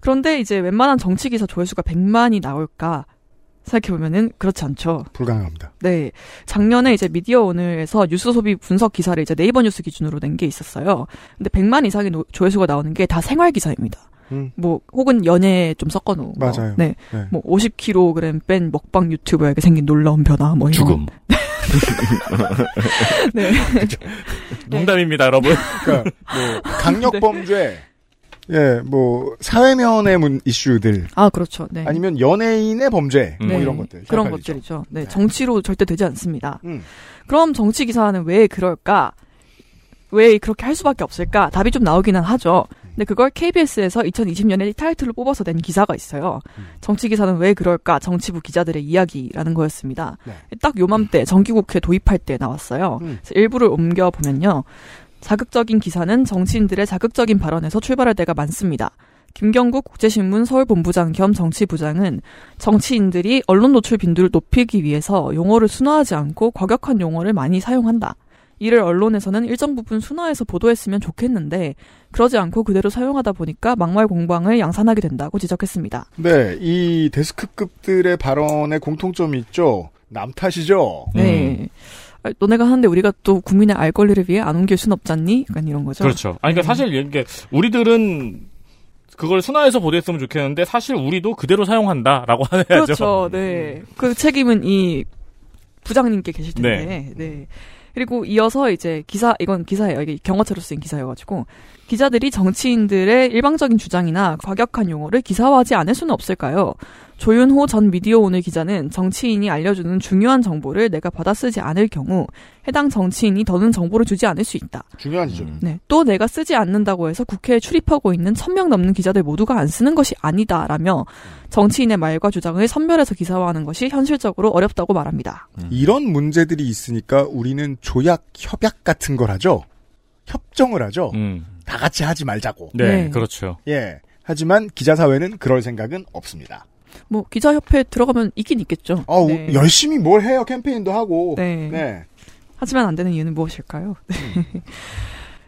그런데 이제 웬만한 정치 기사 조회수가 100만이 나올까 생각해보면은 그렇지 않죠. 불가능합니다. 네. 작년에 이제 미디어 오늘에서 뉴스 소비 분석 기사를 이제 네이버 뉴스 기준으로 낸 게 있었어요. 근데 100만 이상의 노- 조회수가 나오는 게 다 생활 기사입니다. 음. 뭐 혹은 연애 좀 섞어 놓은 거. 맞아요. 네. 네. 뭐 50kg 뺀 먹방 유튜버에게 생긴 놀라운 변화 뭐 이런 쪽. 음. 네. 농담입니다, 여러분. 그러니까 뭐 강력 범죄, 예, 뭐 사회면의 문 이슈들 아, 그렇죠. 네. 아니면 연예인의 범죄 뭐 네. 이런 것들 그런 헷갈리죠. 것들이죠. 네, 네. 정치로 절대 되지 않습니다. 음. 그럼 정치 기사는 왜 그럴까? 왜 그렇게 할 수밖에 없을까? 답이 좀 나오기는 하죠. 근데 그걸 KBS에서 2020년에 타이틀로 뽑아서 낸 기사가 있어요. 음. 정치 기사는 왜 그럴까? 정치부 기자들의 이야기라는 거였습니다. 네. 딱 요맘때 정기국회 도입할 때 나왔어요. 음. 그래서 일부를 옮겨 보면요. 자극적인 기사는 정치인들의 자극적인 발언에서 출발할 때가 많습니다. 김경국 국제신문 서울본부장 겸 정치부장은 정치인들이 언론 노출 빈도를 높이기 위해서 용어를 순화하지 않고 과격한 용어를 많이 사용한다. 이를 언론에서는 일정 부분 순화해서 보도했으면 좋겠는데 그러지 않고 그대로 사용하다 보니까 막말 공방을 양산하게 된다고 지적했습니다. 네, 이 데스크급들의 발언에 공통점이 있죠. 남 탓이죠. 네. 아, 너네가 하는데 우리가 또 국민의 알 권리를 위해 안 옮길 순 없잖니? 약간 이런 거죠. 그렇죠. 아니, 그러니까 네. 사실 이게 우리들은 그걸 순화해서 보도했으면 좋겠는데 사실 우리도 그대로 사용한다라고 해야죠. 그렇죠. 네. 그 책임은 이 부장님께 계실 텐데. 네. 그리고 이어서 이제 기사 이건 기사예요. 이게 경어체로 쓰인 기사여가지고 기자들이 정치인들의 일방적인 주장이나 과격한 용어를 기사화하지 않을 수는 없을까요? 조윤호 전 미디어 오늘 기자는 정치인이 알려주는 중요한 정보를 내가 받아 쓰지 않을 경우 해당 정치인이 더는 정보를 주지 않을 수 있다. 중요한 지점. 네. 또 내가 쓰지 않는다고 해서 국회에 출입하고 있는 천 명 넘는 기자들 모두가 안 쓰는 것이 아니다라며 정치인의 말과 주장을 선별해서 기사화하는 것이 현실적으로 어렵다고 말합니다. 이런 문제들이 있으니까 우리는 조약, 협약 같은 걸 하죠. 협정을 하죠. 다 같이 하지 말자고. 네, 그렇죠. 예. 하지만 기자 사회는 그럴 생각은 없습니다. 뭐 기자협회 들어가면 있긴 있겠죠. 어, 네. 열심히 뭘 해요 캠페인도 하고. 네. 하지만 안 되는 이유는 무엇일까요? 네.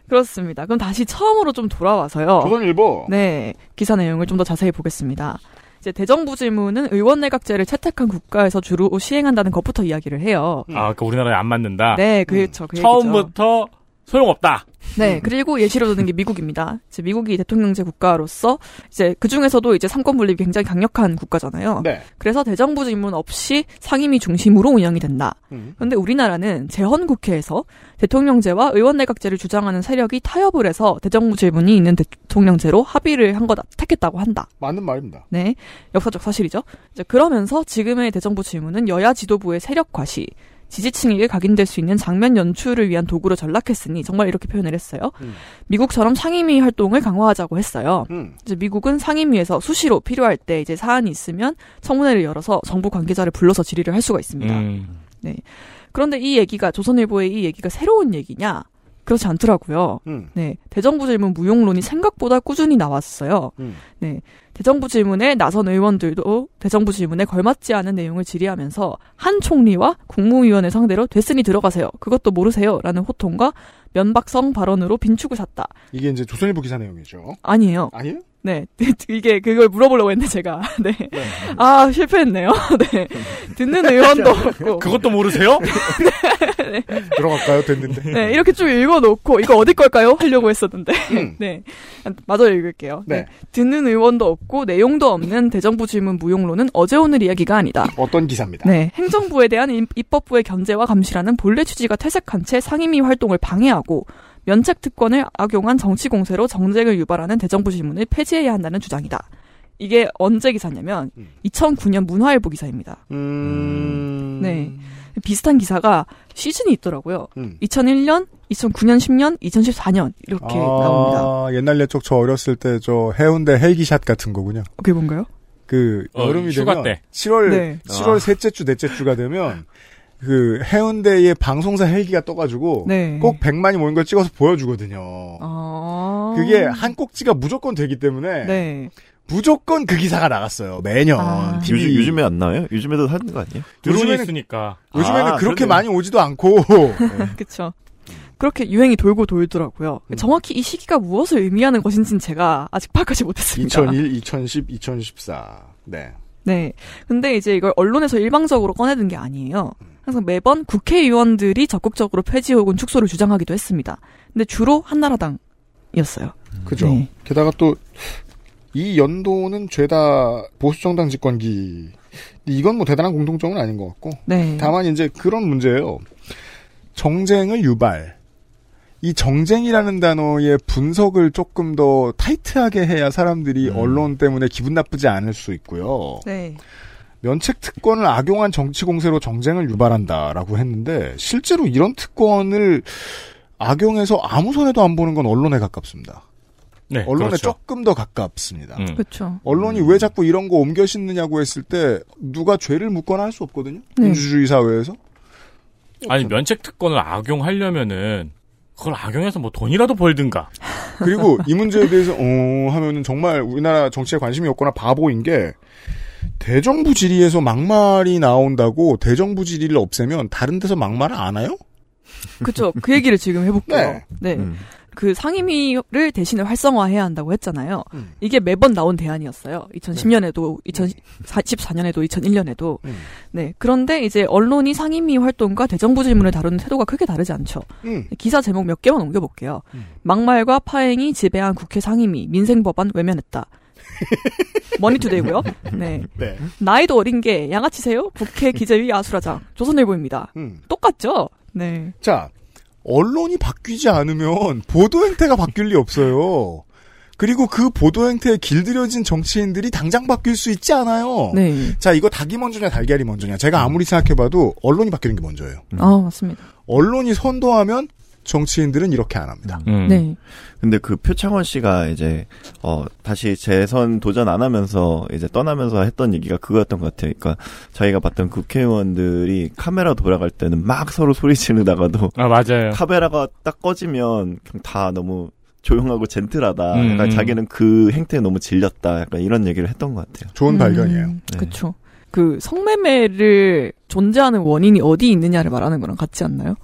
그렇습니다. 그럼 다시 처음으로 좀 돌아와서요. 조선일보. 네. 기사 내용을 좀 더 자세히 보겠습니다. 이제 대정부 질문은 의원 내각제를 채택한 국가에서 주로 시행한다는 것부터 이야기를 해요. 아, 그 우리나라에 안 맞는다. 네, 그렇죠. 그 얘기죠. 처음부터 소용없다. 네, 그리고 예시로 드는 게 미국입니다. 이제 미국이 대통령제 국가로서 이제 그 중에서도 이제 삼권 분립이 굉장히 강력한 국가잖아요. 네. 그래서 대정부 질문 없이 상임위 중심으로 운영이 된다. 음. 그런데 우리나라는 재헌 국회에서 대통령제와 의원 내각제를 주장하는 세력이 타협을 해서 대정부 질문이 있는 대통령제로 합의를 한 거다 택했다고 한다. 맞는 말입니다. 네, 역사적 사실이죠. 이제 그러면서 지금의 대정부 질문은 여야 지도부의 세력 과시, 지지층에게 각인될 수 있는 장면 연출을 위한 도구로 전락했으니 정말 이렇게 표현을 했어요. 음. 미국처럼 상임위 활동을 강화하자고 했어요. 음. 이제 미국은 상임위에서 수시로 필요할 때 이제 사안이 있으면 청문회를 열어서 정부 관계자를 불러서 질의를 할 수가 있습니다. 음. 네. 그런데 이 얘기가 조선일보의 이 얘기가 새로운 얘기냐? 그렇지 않더라고요. 음. 네. 대정부 질문 무용론이 생각보다 꾸준히 나왔어요. 음. 네. 대정부 질문에 나선 의원들도 대정부 질문에 걸맞지 않은 내용을 질의하면서 한 총리와 국무위원을 상대로 됐으니 들어가세요. 그것도 모르세요. 라는 호통과 면박성 발언으로 빈축을 샀다. 이게 이제 조선일보 기사 내용이죠. 아니에요. 아니에요? 네. 이게 그걸 물어보려고 했는데 제가. 네. 아, 실패했네요. 네. 듣는 의원도 없고. 그것도 모르세요? 네. 들어갈까요? 됐는데. 네, 이렇게 쭉 읽어놓고, 이거 어디 걸까요? 하려고 했었는데. 네. 마저 읽을게요. 네. 네. 듣는 의원도 없고, 내용도 없는 대정부 질문 무용론은 어제 오늘 이야기가 아니다. 어떤 기사입니다. 네. 행정부에 대한 입- 입법부의 견제와 감시라는 본래 취지가 퇴색한 채 상임위 활동을 방해하고, 면책 특권을 악용한 정치 공세로 정쟁을 유발하는 대정부 질문을 폐지해야 한다는 주장이다. 이게 언제 기사냐면 2009년 문화일보 기사입니다. 음. 네. 비슷한 기사가 시즌이 있더라고요. 음. 2001년, 2009년, 10년, 2014년 이렇게 나옵니다. 아, 옛날 옛적 저 어렸을 때 저 해운대 헬기샷 같은 거군요. 그게 뭔가요? 그 어, 여름이 휴가 되면 때. 7월 네. 7월 아. 셋째 주 넷째 주가 되면 그 해운대에 방송사 헬기가 떠가지고 네. 꼭 100만이 모인 걸 찍어서 보여주거든요. 아. 그게 한 꼭지가 무조건 되기 때문에 네. 무조건 그 기사가 나갔어요. 매년. 아. TV. 요즘, 요즘에 안 나와요? 요즘에도 하는 거 아니에요? 드론이 요즘에는- 있으니까. 요즘에는 아, 그렇게 그러네요. 많이 오지도 않고 그쵸. 그렇게 유행이 돌고 돌더라고요. 음. 정확히 이 시기가 무엇을 의미하는 것인지는 제가 아직 파악하지 못했습니다. 2001, 2010, 2014. 네. 네. 근데 이제 이걸 언론에서 일방적으로 꺼내든 게 아니에요. 항상 매번 국회의원들이 적극적으로 폐지 혹은 축소를 주장하기도 했습니다. 근데 주로 한나라당이었어요. 그죠. 네. 게다가 또 이 연도는 죄다 보수정당 집권기. 이건 뭐 대단한 공통점은 아닌 것 같고. 네. 다만 이제 그런 문제예요. 정쟁을 유발. 이 정쟁이라는 단어의 분석을 조금 더 타이트하게 해야 사람들이 언론 때문에 기분 나쁘지 않을 수 있고요. 네. 면책 특권을 악용한 정치 공세로 정쟁을 유발한다라고 했는데 실제로 이런 특권을 악용해서 아무 손해도 안 보는 건 언론에 가깝습니다. 네, 언론에 그렇죠. 조금 더 가깝습니다. 음. 그렇죠. 언론이 왜 자꾸 이런 거 옮겨 싣느냐고 했을 때 누가 죄를 묻거나 할 수 없거든요. 네. 민주주의 사회에서. 아니 면책 특권을 악용하려면은 그걸 악용해서 뭐 돈이라도 벌든가. 그리고 이 문제에 대해서 어 하면은 정말 우리나라 정치에 관심이 없거나 바보인 게 대정부 질의에서 막말이 나온다고 대정부 질의를 없애면 다른 데서 막말을 안 해요? 그쵸. 그 얘기를 지금 해볼게요. 네. 네. 음. 그 상임위를 대신에 활성화해야 한다고 했잖아요. 음. 이게 매번 나온 대안이었어요. 2010년에도, 2014년에도, 2001년에도. 음. 네. 그런데 이제 언론이 상임위 활동과 대정부 질문을 다루는 태도가 크게 다르지 않죠. 음. 기사 제목 몇 개만 옮겨볼게요. 음. 막말과 파행이 지배한 국회 상임위, 민생법안 외면했다. 머니투데이고요. 네. 네. 나이도 어린 게 양아치세요? 국회 기재위 아수라장. 조선일보입니다. 음. 똑같죠? 네. 자, 언론이 바뀌지 않으면 보도 행태가 바뀔 리 없어요. 그리고 그 보도 행태에 길들여진 정치인들이 당장 바뀔 수 있지 않아요. 네. 자, 이거 닭이 먼저냐 달걀이 먼저냐. 제가 아무리 생각해봐도 언론이 바뀌는 게 먼저예요. 아, 맞습니다. 언론이 선도하면 정치인들은 이렇게 안 합니다. 음. 네. 근데 그 표창원 씨가 이제 어 다시 재선 도전 안 하면서 이제 떠나면서 했던 얘기가 그거였던 것 같아요. 그러니까 저희가 봤던 국회의원들이 카메라 돌아갈 때는 막 서로 소리 지르다가도 아 맞아요. 카메라가 딱 꺼지면 그냥 다 너무 조용하고 젠틀하다. 음, 약간 음. 자기는 그 행태에 너무 질렸다. 약간 이런 얘기를 했던 것 같아요. 좋은 발견이에요. 네. 그렇죠. 그 성매매를 존재하는 원인이 어디 있느냐를 말하는 거랑 같지 않나요?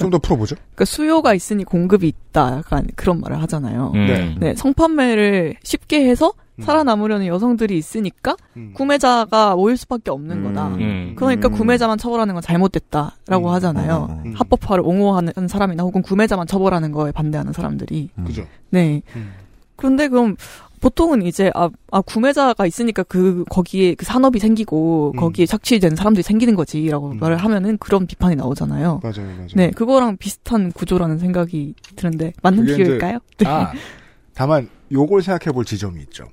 좀 더 풀어보죠. 그러니까 수요가 있으니 공급이 있다. 약간 그런 말을 하잖아요. 음. 네. 네, 성판매를 쉽게 해서 살아남으려는 여성들이 있으니까 구매자가 모일 수밖에 없는 거다. 음. 그러니까 구매자만 처벌하는 건 잘못됐다라고 하잖아요. 음. 합법화를 옹호하는 사람이나 혹은 구매자만 처벌하는 거에 반대하는 사람들이. 그죠. 네. 그런데 그럼 보통은 이제 아, 아 구매자가 있으니까 그 거기에 그 산업이 생기고 거기에 착취된 사람들이 생기는 거지라고 말을 하면은 그런 비판이 나오잖아요. 맞아요, 맞아요. 네, 그거랑 비슷한 구조라는 생각이 드는데 맞는 그게 이제- 비유일까요? 네. 아, 다만 요걸 생각해 볼 지점이 있죠.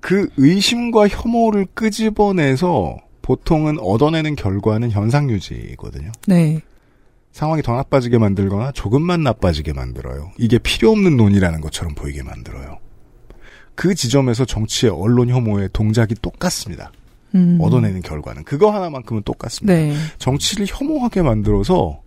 그 의심과 혐오를 끄집어내서 보통은 얻어내는 결과는 현상 유지거든요. 네. 상황이 더 나빠지게 만들거나 조금만 나빠지게 만들어요. 이게 필요 없는 논의라는 것처럼 보이게 만들어요. 그 지점에서 정치의 언론 혐오의 동작이 똑같습니다. 음. 얻어내는 결과는 그거 하나만큼은 똑같습니다. 네. 정치를 혐오하게 만들어서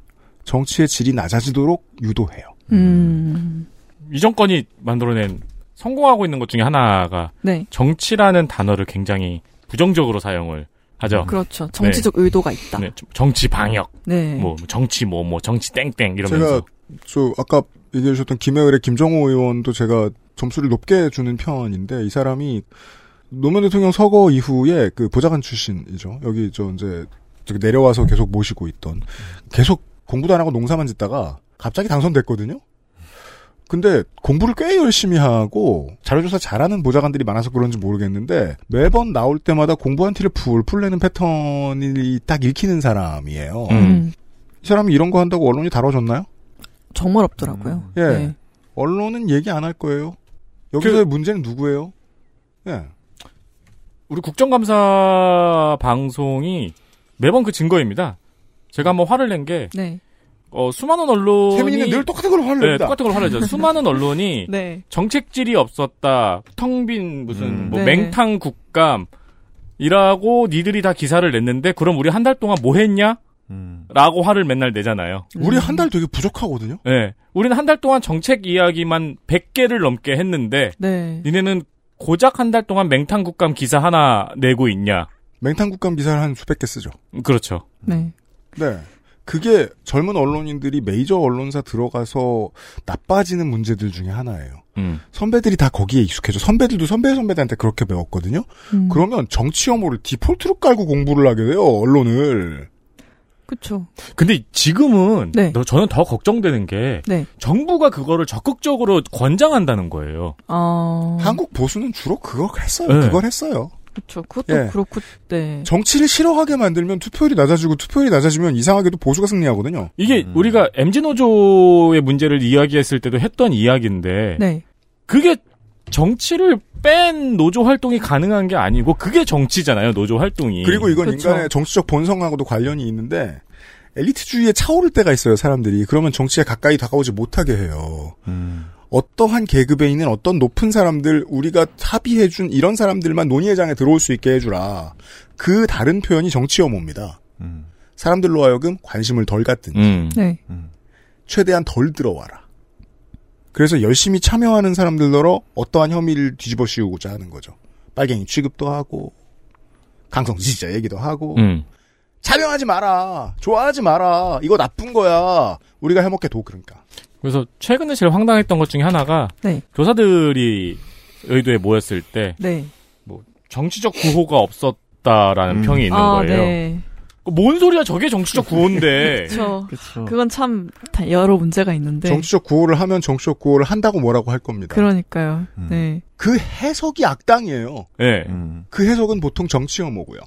정치의 질이 낮아지도록 유도해요. 음. 이 정권이 만들어낸 성공하고 있는 것 중에 하나가 네. 정치라는 단어를 굉장히 부정적으로 사용을 하죠. 그렇죠. 정치적 의도가 있다. 네, 좀 정치 방역, 네. 뭐 정치 뭐뭐 정치 땡땡 이러면서 제가 저 아까 얘기해 주셨던 김해을의 김정호 의원도 제가 점수를 높게 주는 편인데 이 사람이 노무현 대통령 서거 이후에 그 보좌관 출신이죠. 여기 저 이제 저기 내려와서 계속 모시고 있던 계속 공부도 안 하고 농사만 짓다가 갑자기 당선됐거든요. 근데 공부를 꽤 열심히 하고 자료조사 잘하는 보좌관들이 많아서 그런지 모르겠는데 매번 나올 때마다 공부한 티를 풀풀 내는 패턴이 딱 읽히는 사람이에요. 음. 이 사람이 이런 거 한다고 언론이 다뤄줬나요? 정말 없더라고요. 예. 네. 언론은 얘기 안 할 거예요. 여기서의 문제는 누구예요? 예. 우리 국정감사 방송이 매번 그 증거입니다. 제가 한번 화를 낸 게 네. 어, 수많은 언론이 세민이는 늘 똑같은 걸로 화를 네. 똑같은 걸 화를 내죠. 수많은 언론이 네. 정책질이 없었다. 텅 빈 무슨 음. 뭐 네. 맹탕 국감 이라고 니들이 다 기사를 냈는데 그럼 우리 한 달 동안 뭐 했냐? 라고 화를 맨날 내잖아요. 우리 한 달 되게 부족하거든요. 네. 우리는 한 달 동안 정책 이야기만 100개를 넘게 했는데 네. 니네는 고작 한 달 동안 맹탕 국감 기사 하나 내고 있냐? 맹탕 국감 기사를 한 수백 개 쓰죠. 그렇죠. 네. 네. 그게 젊은 언론인들이 메이저 언론사 들어가서 나빠지는 문제들 중에 하나예요. 음. 선배들이 다 거기에 익숙해져. 선배들도 선배 선배들한테 그렇게 배웠거든요. 음. 그러면 정치 혐오를 디폴트로 깔고 공부를 하게 돼요. 언론을. 그렇죠. 근데 지금은 네. 너- 저는 더 걱정되는 게 네. 정부가 그거를 적극적으로 권장한다는 거예요. 어. 한국 보수는 주로 그걸 했어요. 네. 그걸 했어요. 그렇죠. 그것도 예. 그렇고 네. 정치를 싫어하게 만들면 투표율이 낮아지고 투표율이 낮아지면 이상하게도 보수가 승리하거든요. 이게 우리가 MZ 노조의 문제를 이야기했을 때도 했던 이야기인데 네. 그게 정치를 뺀 노조 활동이 가능한 게 아니고 그게 정치잖아요. 노조 활동이. 그리고 이건 그렇죠. 인간의 정치적 본성하고도 관련이 있는데 엘리트주의에 차오를 때가 있어요. 사람들이 그러면 정치에 가까이 다가오지 못하게 해요. 어떠한 계급에 있는 어떤 높은 사람들 우리가 합의해준 이런 사람들만 논의회장에 들어올 수 있게 해주라. 그 다른 표현이 정치 혐오입니다. 사람들로 하여금 관심을 덜 갖든지 음. 네. 최대한 덜 들어와라. 그래서 열심히 참여하는 사람들더러 어떠한 혐의를 뒤집어 씌우고자 하는 거죠. 빨갱이 취급도 하고 강성 지지자 얘기도 하고 음. 참여하지 마라. 좋아하지 마라. 이거 나쁜 거야. 우리가 해먹게 도 그러니까. 그래서 최근에 제일 황당했던 것 중에 하나가 네. 교사들이 의도에 모였을 때 네. 정치적 구호가 없었다라는 평이 있는 아, 거예요. 네. 뭔 소리야 저게 정치적 구호인데. 그렇죠. 그건 참다 여러 문제가 있는데. 정치적 구호를 하면 정치적 구호를 한다고 뭐라고 할 겁니다. 그러니까요. 네. 그 해석이 악당이에요. 네. 그 해석은 보통 정치 혐오고요.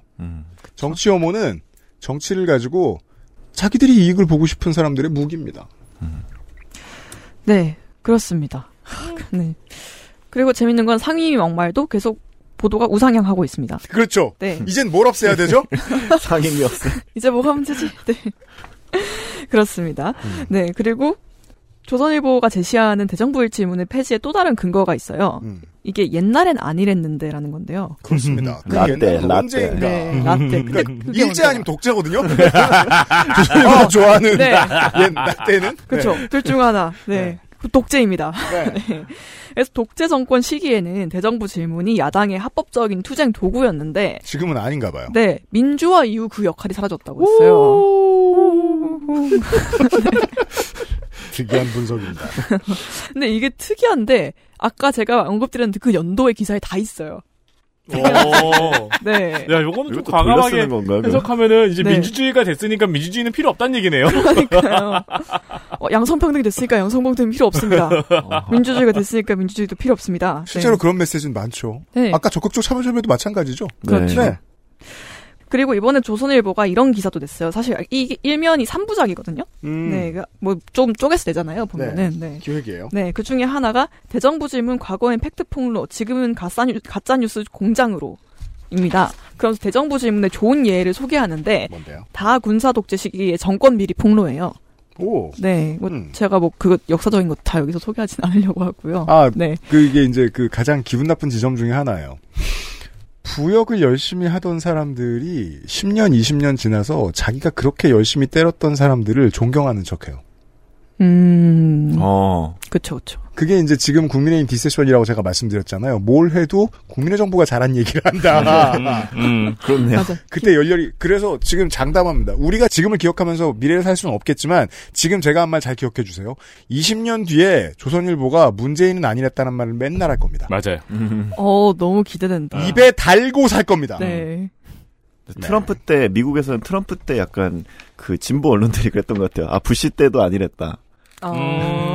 정치 혐오는 정치를 가지고 자기들이 이익을 보고 싶은 사람들의 무기입니다. 네. 그렇습니다. 네. 그리고 재밌는 건 상위 막말도 계속 보도가 우상향하고 있습니다. 그렇죠. 네. 이젠 뭘 없애야 되죠? 상임이 없어. 이제 뭐 하면 되지? 네. 그렇습니다. 네. 그리고 조선일보가 제시하는 대정부 일치문의 폐지의 또 다른 근거가 있어요. 이게 옛날엔 아니랬는데라는 건데요. 그렇습니다. 그 라떼, 라떼. 언제인가. 네, 라떼. 근데 그러니까 일제. 아니면 독재거든요. 조선일보가 좋아하는 네. 옛 라떼는 그렇죠. 둘중 하나. 네. 그 독재입니다. 네. 그래서 독재 정권 시기에는 대정부 질문이 야당의 합법적인 투쟁 도구였는데 지금은 아닌가 봐요. 네, 민주화 이후 그 역할이 사라졌다고 했어요. 특이한 분석입니다. 근데 이게 특이한데 아까 제가 언급드린 그 연도의 기사에 다 있어요. 오. 네. 야, 요거는 좀 과감하게 그럼? 해석하면은 이제 네. 민주주의가 됐으니까 민주주의는 필요 없다는 얘기네요. 그러니까요. 어, 양성평등이 됐으니까 양성평등 필요 없습니다. 민주주의가 됐으니까 민주주의도 필요 없습니다. 실제로 네. 그런 메시지는 많죠. 네. 아까 적극적 참여점에도 마찬가지죠. 그렇죠. 네. 그리고 이번에 조선일보가 이런 기사도 냈어요. 사실 이 일면이 3부작이거든요. 음. 네, 뭐 좀 쪼개서 내잖아요. 보면은. 네. 기획이에요. 네, 그 중에 하나가 대정부 질문 과거엔 팩트 폭로, 지금은 가짜, 뉴, 가짜 뉴스 공장으로. 입니다. 그래서 대정부 질문의 좋은 예를 소개하는데 뭔데요? 다 군사 독재 시기의 정권 비리 폭로예요. 오. 네, 뭐 음. 제가 뭐 그거 역사적인 거 다 여기서 소개하진 않으려고 하고요. 아, 네, 그게 이제 그 가장 기분 나쁜 지점 중에 하나예요. 부역을 열심히 하던 사람들이 10년, 20년 지나서 자기가 그렇게 열심히 때렸던 사람들을 존경하는 척해요. 음, 어. 그쵸, 그쵸. 그게 이제 지금 국민의힘 디세션이라고 제가 말씀드렸잖아요. 뭘 해도 국민의 정부가 잘한 얘기를 한다. 음. 그렇네요. 맞아. 그때 열렬히 그래서 지금 장담합니다. 우리가 지금을 기억하면서 미래를 살 수는 없겠지만 지금 제가 한 말 잘 기억해 주세요. 20년 뒤에 조선일보가 문재인은 아니랬다는 말을 맨날 할 겁니다. 맞아요. 어, 너무 기대된다. 입에 달고 살 겁니다. 네. 트럼프 때 미국에서는 트럼프 때 약간 그 진보 언론들이 그랬던 것 같아요. 아 부시 때도 아니랬다. 어...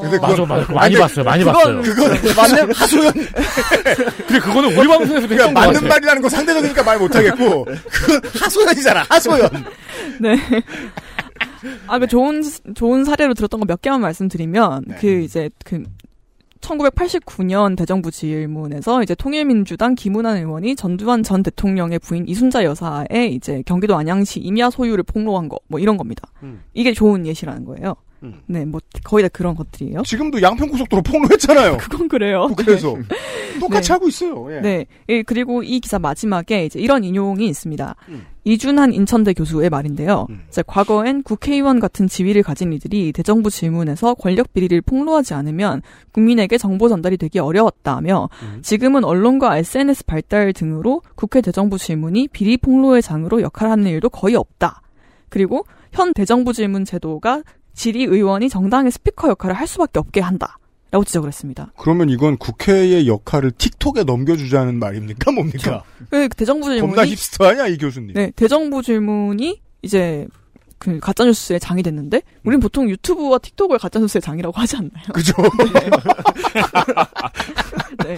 근데 맞아, 그건- 맞아. 많이 아니, 봤어요. 많이 그건- 봤어요. 그건 맞는 하소연. 근데 그거는 우리 방송에서도 그러니까 맞는. 말이라는 거 상대적이니까 말 못하겠고 그건 하소연이잖아. 하소연. 네. 아, 그 좋은, 좋은 사례로 들었던 거 몇 개만 말씀드리면, 네. 그 이제 그, 1989년 대정부 질문에서 이제 통일민주당 김은환 의원이 전두환 전 대통령의 부인 이순자 여사의 이제 경기도 안양시 임야 소유를 폭로한 거, 뭐 이런 겁니다. 음. 이게 좋은 예시라는 거예요. 음. 네, 뭐 거의 다 그런 것들이에요. 지금도 양평고속도로 폭로했잖아요. 그건 그래요. 그래서 똑같이 네. 하고 있어요. 예. 네. 예, 그리고 이 기사 마지막에 이제 이런 인용이 있습니다. 음. 이준한 인천대 교수의 말인데요. 음. 과거엔 국회의원 같은 지위를 가진 이들이 대정부 질문에서 권력 비리를 폭로하지 않으면 국민에게 정보 전달이 되기 어려웠다며 음. 지금은 언론과 SNS 발달 등으로 국회 대정부 질문이 비리 폭로의 장으로 역할하는 일도 거의 없다. 그리고 현 대정부 질문 제도가 질의 의원이 정당의 스피커 역할을 할 수밖에 없게 한다. 라고 지적을 했습니다. 그러면 이건 국회의 역할을 틱톡에 넘겨주자는 말입니까? 뭡니까? 그 대정부 질문이 겁나 힙스터 아니야, 이 교수님? 네, 대정부 질문이 이제 그 가짜 뉴스의 장이 됐는데, 우린 보통 유튜브와 틱톡을 가짜 뉴스의 장이라고 하지 않나요? 그죠? 네.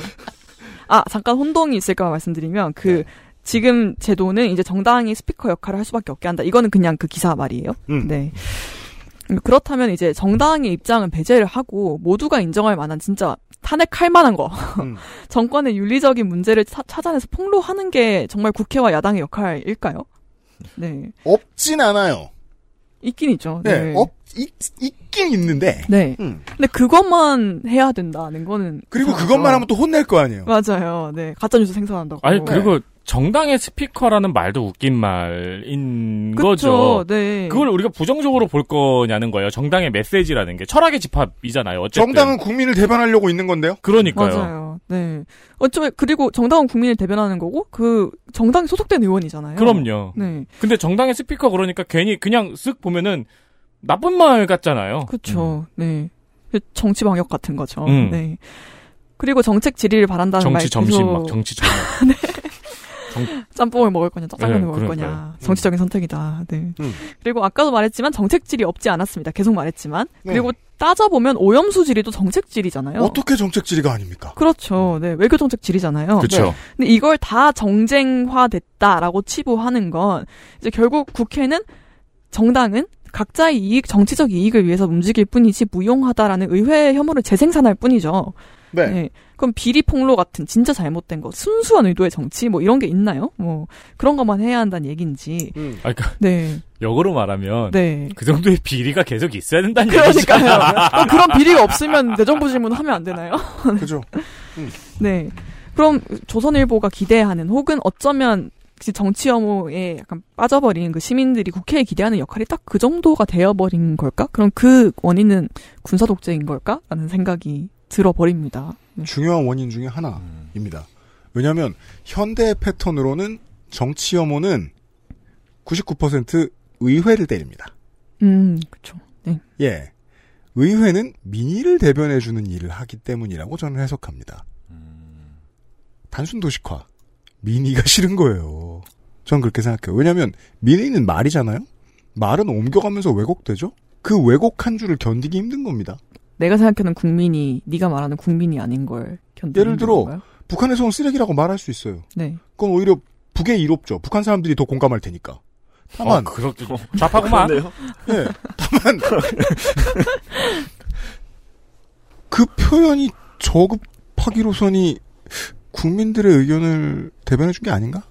아, 잠깐 혼동이 있을까 말씀드리면, 그, 지금 제도는 이제 정당이 스피커 역할을 할 수밖에 없게 한다. 이거는 그냥 그 기사 말이에요. 음. 네. 그렇다면 이제 정당의 입장은 배제를 하고 모두가 인정할 만한 진짜 탄핵할 만한 거. 음. 정권의 윤리적인 문제를 차- 찾아내서 폭로하는 게 정말 국회와 야당의 역할일까요? 네. 없진 않아요. 있긴 있죠. 네, 네. 없, 있, 있긴 있는데. 네. 음. 근데 그것만 해야 된다는 거는. 그리고 이상하죠. 그것만 하면 또 혼낼 거 아니에요. 맞아요. 네. 가짜뉴스 생산한다고. 아니 그리고 정당의 스피커라는 말도 웃긴 말인 그쵸, 거죠. 네. 그걸 우리가 부정적으로 볼 거냐는 거예요. 정당의 메시지라는 게 철학의 집합이잖아요. 어쨌든. 정당은 국민을 대변하려고 있는 건데요? 그러니까요. 맞아요. 네. 어쩌면 그리고 정당은 국민을 대변하는 거고 그 정당에 소속된 의원이잖아요. 그럼요. 네. 근데 정당의 스피커 그러니까 괜히 그냥 쓱 보면은 나쁜 말 같잖아요. 그렇죠. 네. 그 정치 방역 같은 거죠. 음. 네. 그리고 정책 질의를 바란다는 말 정치 점심 계속 막 정치 저 녁. 짬뽕을 먹을 거냐, 짜장면을 네, 먹을 거냐. 그러니까요. 정치적인 선택이다. 네. 음. 그리고 아까도 말했지만 정책질이 없지 않았습니다. 계속 말했지만. 네. 그리고 따져보면 오염수 질의도 정책질이잖아요. 어떻게 정책 질의가 아닙니까? 그렇죠. 네. 외교 정책 질의잖아요. 그렇죠. 근데 이걸 다 정쟁화됐다라고 치부하는 건 이제 결국 국회는 정당은 각자의 이익, 정치적 이익을 위해서 움직일 뿐이지 무용하다라는 의회 혐오를 재생산할 뿐이죠. 네. 그럼 비리 폭로 같은 진짜 잘못된 거, 순수한 의도의 정치 뭐 이런 게 있나요? 뭐 그런 것만 해야 한다는 얘기인지. 음. 아, 그러니까 네. 역으로 말하면 네. 그 정도의 비리가 계속 있어야 된다는 그러니까요. 그런 비리가 없으면 내정부 질문 하면 안 되나요? 그죠. 네. 그럼 조선일보가 기대하는 혹은 어쩌면 그 정치 혐오에 약간 빠져버린 그 시민들이 국회에 기대하는 역할이 딱 그 정도가 되어버린 걸까? 그럼 그 원인은 군사 독재인 걸까? 라는 생각이 들어버립니다. 네. 중요한 원인 중에 하나입니다. 왜냐하면 현대 패턴으로는 정치 혐오는 99% 의회를 때립니다. 음, 그렇죠. 네. 예. 의회는 민의를 대변해주는 일을 하기 때문이라고 저는 해석합니다. 단순 도식화. 민의가 싫은 거예요. 전 그렇게 생각해요. 왜냐하면 민의는 말이잖아요. 말은 옮겨가면서 왜곡되죠. 그 왜곡한 줄을 견디기 힘든 겁니다. 내가 생각하는 국민이 네가 말하는 국민이 아닌 걸 견디는 예를 들어 건가요? 북한에서는 쓰레기라고 말할 수 있어요. 네. 그건 오히려 북에 이롭죠. 북한 사람들이 더 공감할 테니까. 다만 어, 그렇 좌파구만. 그렇네요. 예. 다만 그 표현이 저급하기로서니 국민들의 의견을 대변해 준 게 아닌가?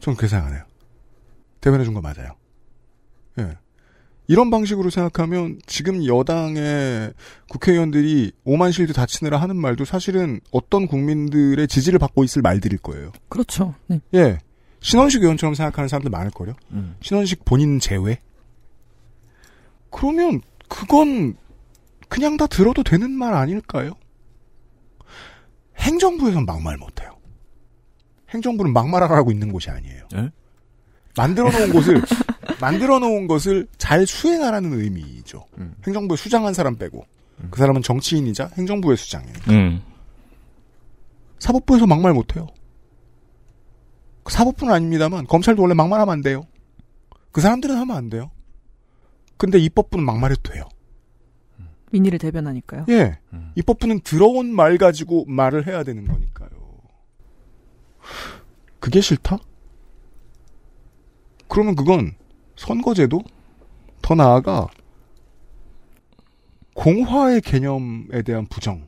저는 그렇게 생각하네요. 대변해 준 거 맞아요. 예. 이런 방식으로 생각하면 지금 여당의 국회의원들이 오만 실드 다치느라 하는 말도 사실은 어떤 국민들의 지지를 받고 있을 말들일 거예요. 그렇죠. 네. 예. 신원식 의원처럼 생각하는 사람들 많을걸요? 음. 신원식 본인 제외? 그러면 그건 그냥 다 들어도 되는 말 아닐까요? 행정부에선 막말 못해요. 행정부는 막말하라고 있는 곳이 아니에요. 예? 만들어 놓은 곳을 만들어 놓은 것을 잘 수행하라는 의미죠. 음. 행정부에 수장한 사람 빼고 그 사람은 정치인이자 행정부의 수장이에요. 음. 사법부에서 막말 못해요. 사법부는 아닙니다만 검찰도 원래 막말하면 안 돼요. 그 사람들은 하면 안 돼요. 근데 입법부는 막말해도 돼요. 민의를 대변하니까요. 예. 입법부는 들어온 말 가지고 말을 해야 되는 거니까요. 그게 싫다? 그러면 그건 선거제도? 더 나아가 공화의 개념에 대한 부정일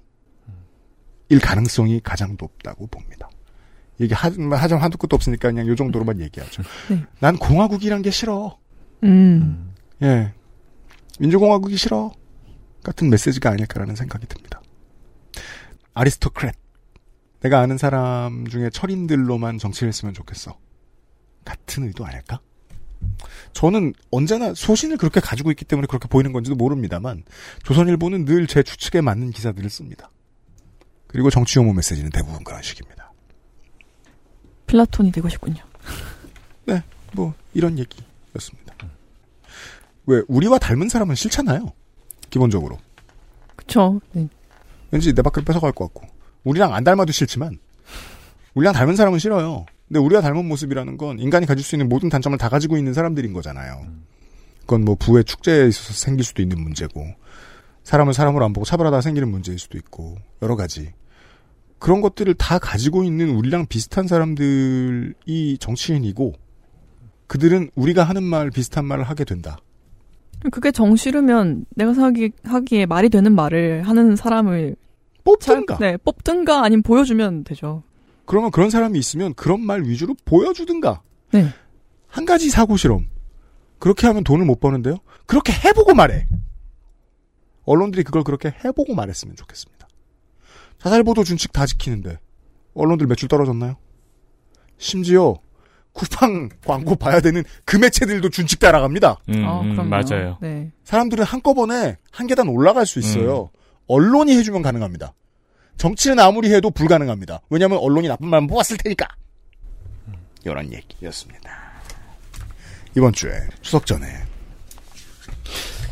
가능성이 가장 높다고 봅니다. 이게 하, 하점 한두 끝도 없으니까 그냥 요 정도로만 얘기하죠. 네. 난 공화국이란 게 싫어. 음. 예. 민주공화국이 싫어. 같은 메시지가 아닐까라는 생각이 듭니다. 아리스토크렛. 내가 아는 사람 중에 철인들로만 정치를 했으면 좋겠어. 같은 의도 아닐까? 저는 언제나 소신을 그렇게 가지고 있기 때문에 그렇게 보이는 건지도 모릅니다만 조선일보는 늘 제 추측에 맞는 기사들을 씁니다. 그리고 정치 혐오 메시지는 대부분 그런 식입니다. 필라톤이 되고 싶군요. 네, 뭐 이런 얘기였습니다. 왜 우리와 닮은 사람은 싫잖아요. 기본적으로. 그쵸. 네. 왠지 내 밖을 뺏어갈 것 같고. 우리랑 안 닮아도 싫지만, 우리랑 닮은 사람은 싫어요. 근데 우리와 닮은 모습이라는 건 인간이 가질 수 있는 모든 단점을 다 가지고 있는 사람들인 거잖아요. 그건 뭐 부의 축제에 있어서 생길 수도 있는 문제고, 사람을 사람으로 안 보고 차별하다 생기는 문제일 수도 있고, 여러 가지. 그런 것들을 다 가지고 있는 우리랑 비슷한 사람들이 정치인이고, 그들은 우리가 하는 말 비슷한 말을 하게 된다. 그게 정 싫으면 내가 생각하기, 하기에 말이 되는 말을 하는 사람을 뽑든가. 네, 뽑든가 아니면 보여주면 되죠. 그러면 그런 사람이 있으면 그런 말 위주로 보여주든가. 네. 한 가지 사고 실험. 그렇게 하면 돈을 못 버는데요. 그렇게 해보고 말해. 언론들이 그걸 그렇게 해보고 말했으면 좋겠습니다. 자살보도 준칙 다 지키는데 언론들 매출 떨어졌나요? 심지어 쿠팡 광고 봐야 되는 그 매체들도 준칙 따라갑니다. 음, 아, 음, 그럼요. 맞아요. 네. 사람들은 한꺼번에 한 계단 올라갈 수 있어요. 언론이 해주면 가능합니다. 정치는 아무리 해도 불가능합니다. 왜냐하면 언론이 나쁜 말만 뽑았을 테니까. 이런 얘기였습니다. 이번 주에 추석 전에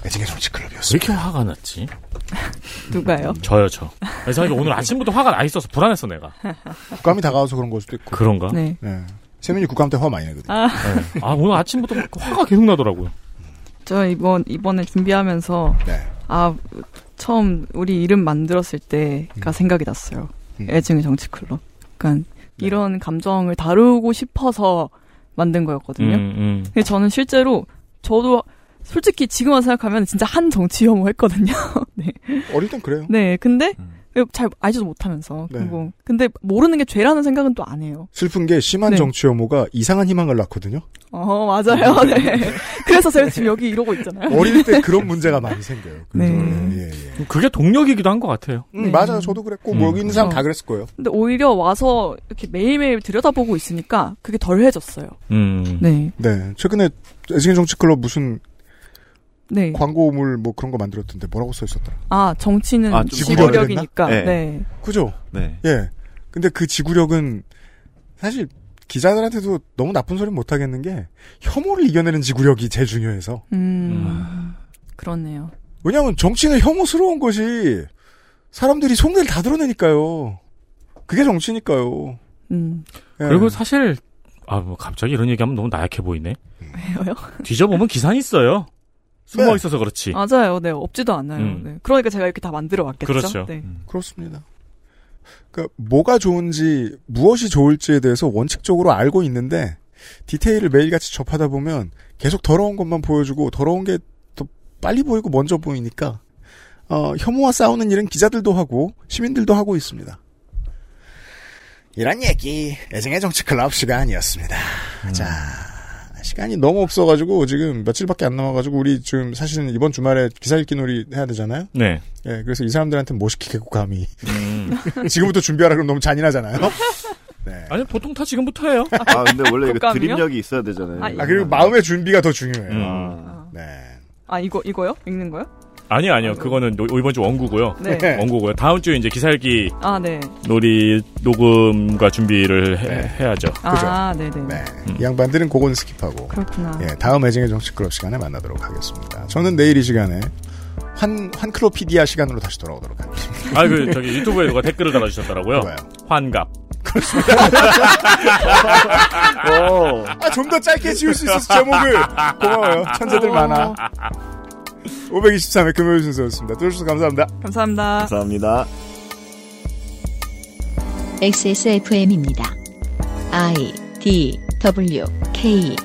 애증의 정치 왜 클럽이었습니다. 이렇게 화가 났지? 누가요? 저요, 저. 그래서 오늘 아침부터 화가 나 있어서 불안했어, 내가. 국감이 다가와서 그런 걸 수도 있고. 그런가? 네. 네. 세민이 국감 때 화 많이 내거든요. 아, 네. 아, 오늘 아침부터 막 화가 계속 나더라고요. 저 이번, 이번에 준비하면서, 네. 아, 처음 우리 이름 만들었을 때가 생각이 났어요. 음. 애증의 정치 클럽. 그러니까 이런 감정을 다루고 싶어서 만든 거였거든요. 음, 음. 근데 저는 실제로 저도 솔직히 지금만 생각하면 진짜 한 정치 혐오 했거든요. 네. 어릴 땐 그래요. 네, 근데 잘 알지도 못하면서 네. 뭐 근데 모르는 게 죄라는 생각은 또 안 해요. 슬픈 게 심한 네. 정치 혐오가 이상한 희망을 낳거든요. 어 맞아요. 네. 그래서 제가 지금 여기 이러고 있잖아요. 어릴 때 그런 문제가 많이 생겨요. 네. 예, 예. 그게 동력이기도 한 것 같아요. 음, 맞아요. 저도 그랬고 뭐 여기 있는 사람 어. 다 그랬을 거예요. 근데 오히려 와서 이렇게 매일매일 들여다보고 있으니까 그게 덜해졌어요. 음. 네. 네. 최근에 애증의 정치 클럽 무슨 네. 광고물 뭐 그런 거 만들었던데 뭐라고 써 있었더라. 아 정치는 아, 지구력 이니까. 네. 네. 그죠? 네. 예. 근데 그 지구력은 사실 기자들한테도 너무 나쁜 소리 못 하겠는 게 혐오를 이겨내는 지구력이 제일 중요해서. 음. 그렇네요. 왜냐하면 정치는 혐오스러운 것이 사람들이 속내를 다 드러내니까요. 그게 정치니까요. 음. 예. 그리고 사실 아 뭐 갑자기 이런 얘기하면 너무 나약해 보이네. 왜요? 뒤져보면 기산이 있어요. 숨어 네. 있어서 그렇지. 맞아요. 네. 없지도 않아요. 음. 네. 그러니까 제가 이렇게 다 만들어 왔겠죠. 그렇죠. 네. 그렇습니다. 그러니까 뭐가 좋은지 무엇이 좋을지에 대해서 원칙적으로 알고 있는데 디테일을 매일같이 접하다 보면 계속 더러운 것만 보여주고 더러운 게 더 빨리 보이고 먼저 보이니까 어, 혐오와 싸우는 일은 기자들도 하고 시민들도 하고 있습니다. 이런 얘기 애정의 정치 클럽 시간이었습니다. 자 시간이 너무 없어가지고 지금 며칠밖에 안 남아가지고 우리 지금 사실은 이번 주말에 기사 읽기 놀이 해야 되잖아요. 네. 예, 그래서 이 사람들한테 뭐 시키겠고 감히 음. 지금부터 준비하라 그러면 너무 잔인하잖아요. 아니 보통 다 지금부터 해요. 아 근데 원래 이거? 드립력이 있어야 되잖아요. 아, 아 그리고 마음의 준비가 더 중요해요. 음. 네. 아 이거 이거요? 읽는 거요? 아니요 아니요 그거는 노- 이번 주 원고고요. 네. 원고고요. 다음 주에 이제 기사읽기 아 네. 놀이 녹음과 준비를 해, 야죠 아 네네. 네. 이 양반들은 그건 스킵하고. 그렇구나. 예, 다음 애증의 정치 클럽 시간에 만나도록 하겠습니다. 저는 내일 이 시간에 환, 환클로피디아 시간으로 다시 돌아오도록 하겠습니다. 아 그 저기 유튜브에 누가 댓글을 달아주셨더라고요. 누가요? 환갑. 아, 좀 더 짧게 지을 수 있어서 제목을. 고마워요. 천재들 많아. 523회 금요일 순서였습니다. 들어주셔서 감사합니다. 감사합니다. 감사합니다. XSFM입니다. I D W K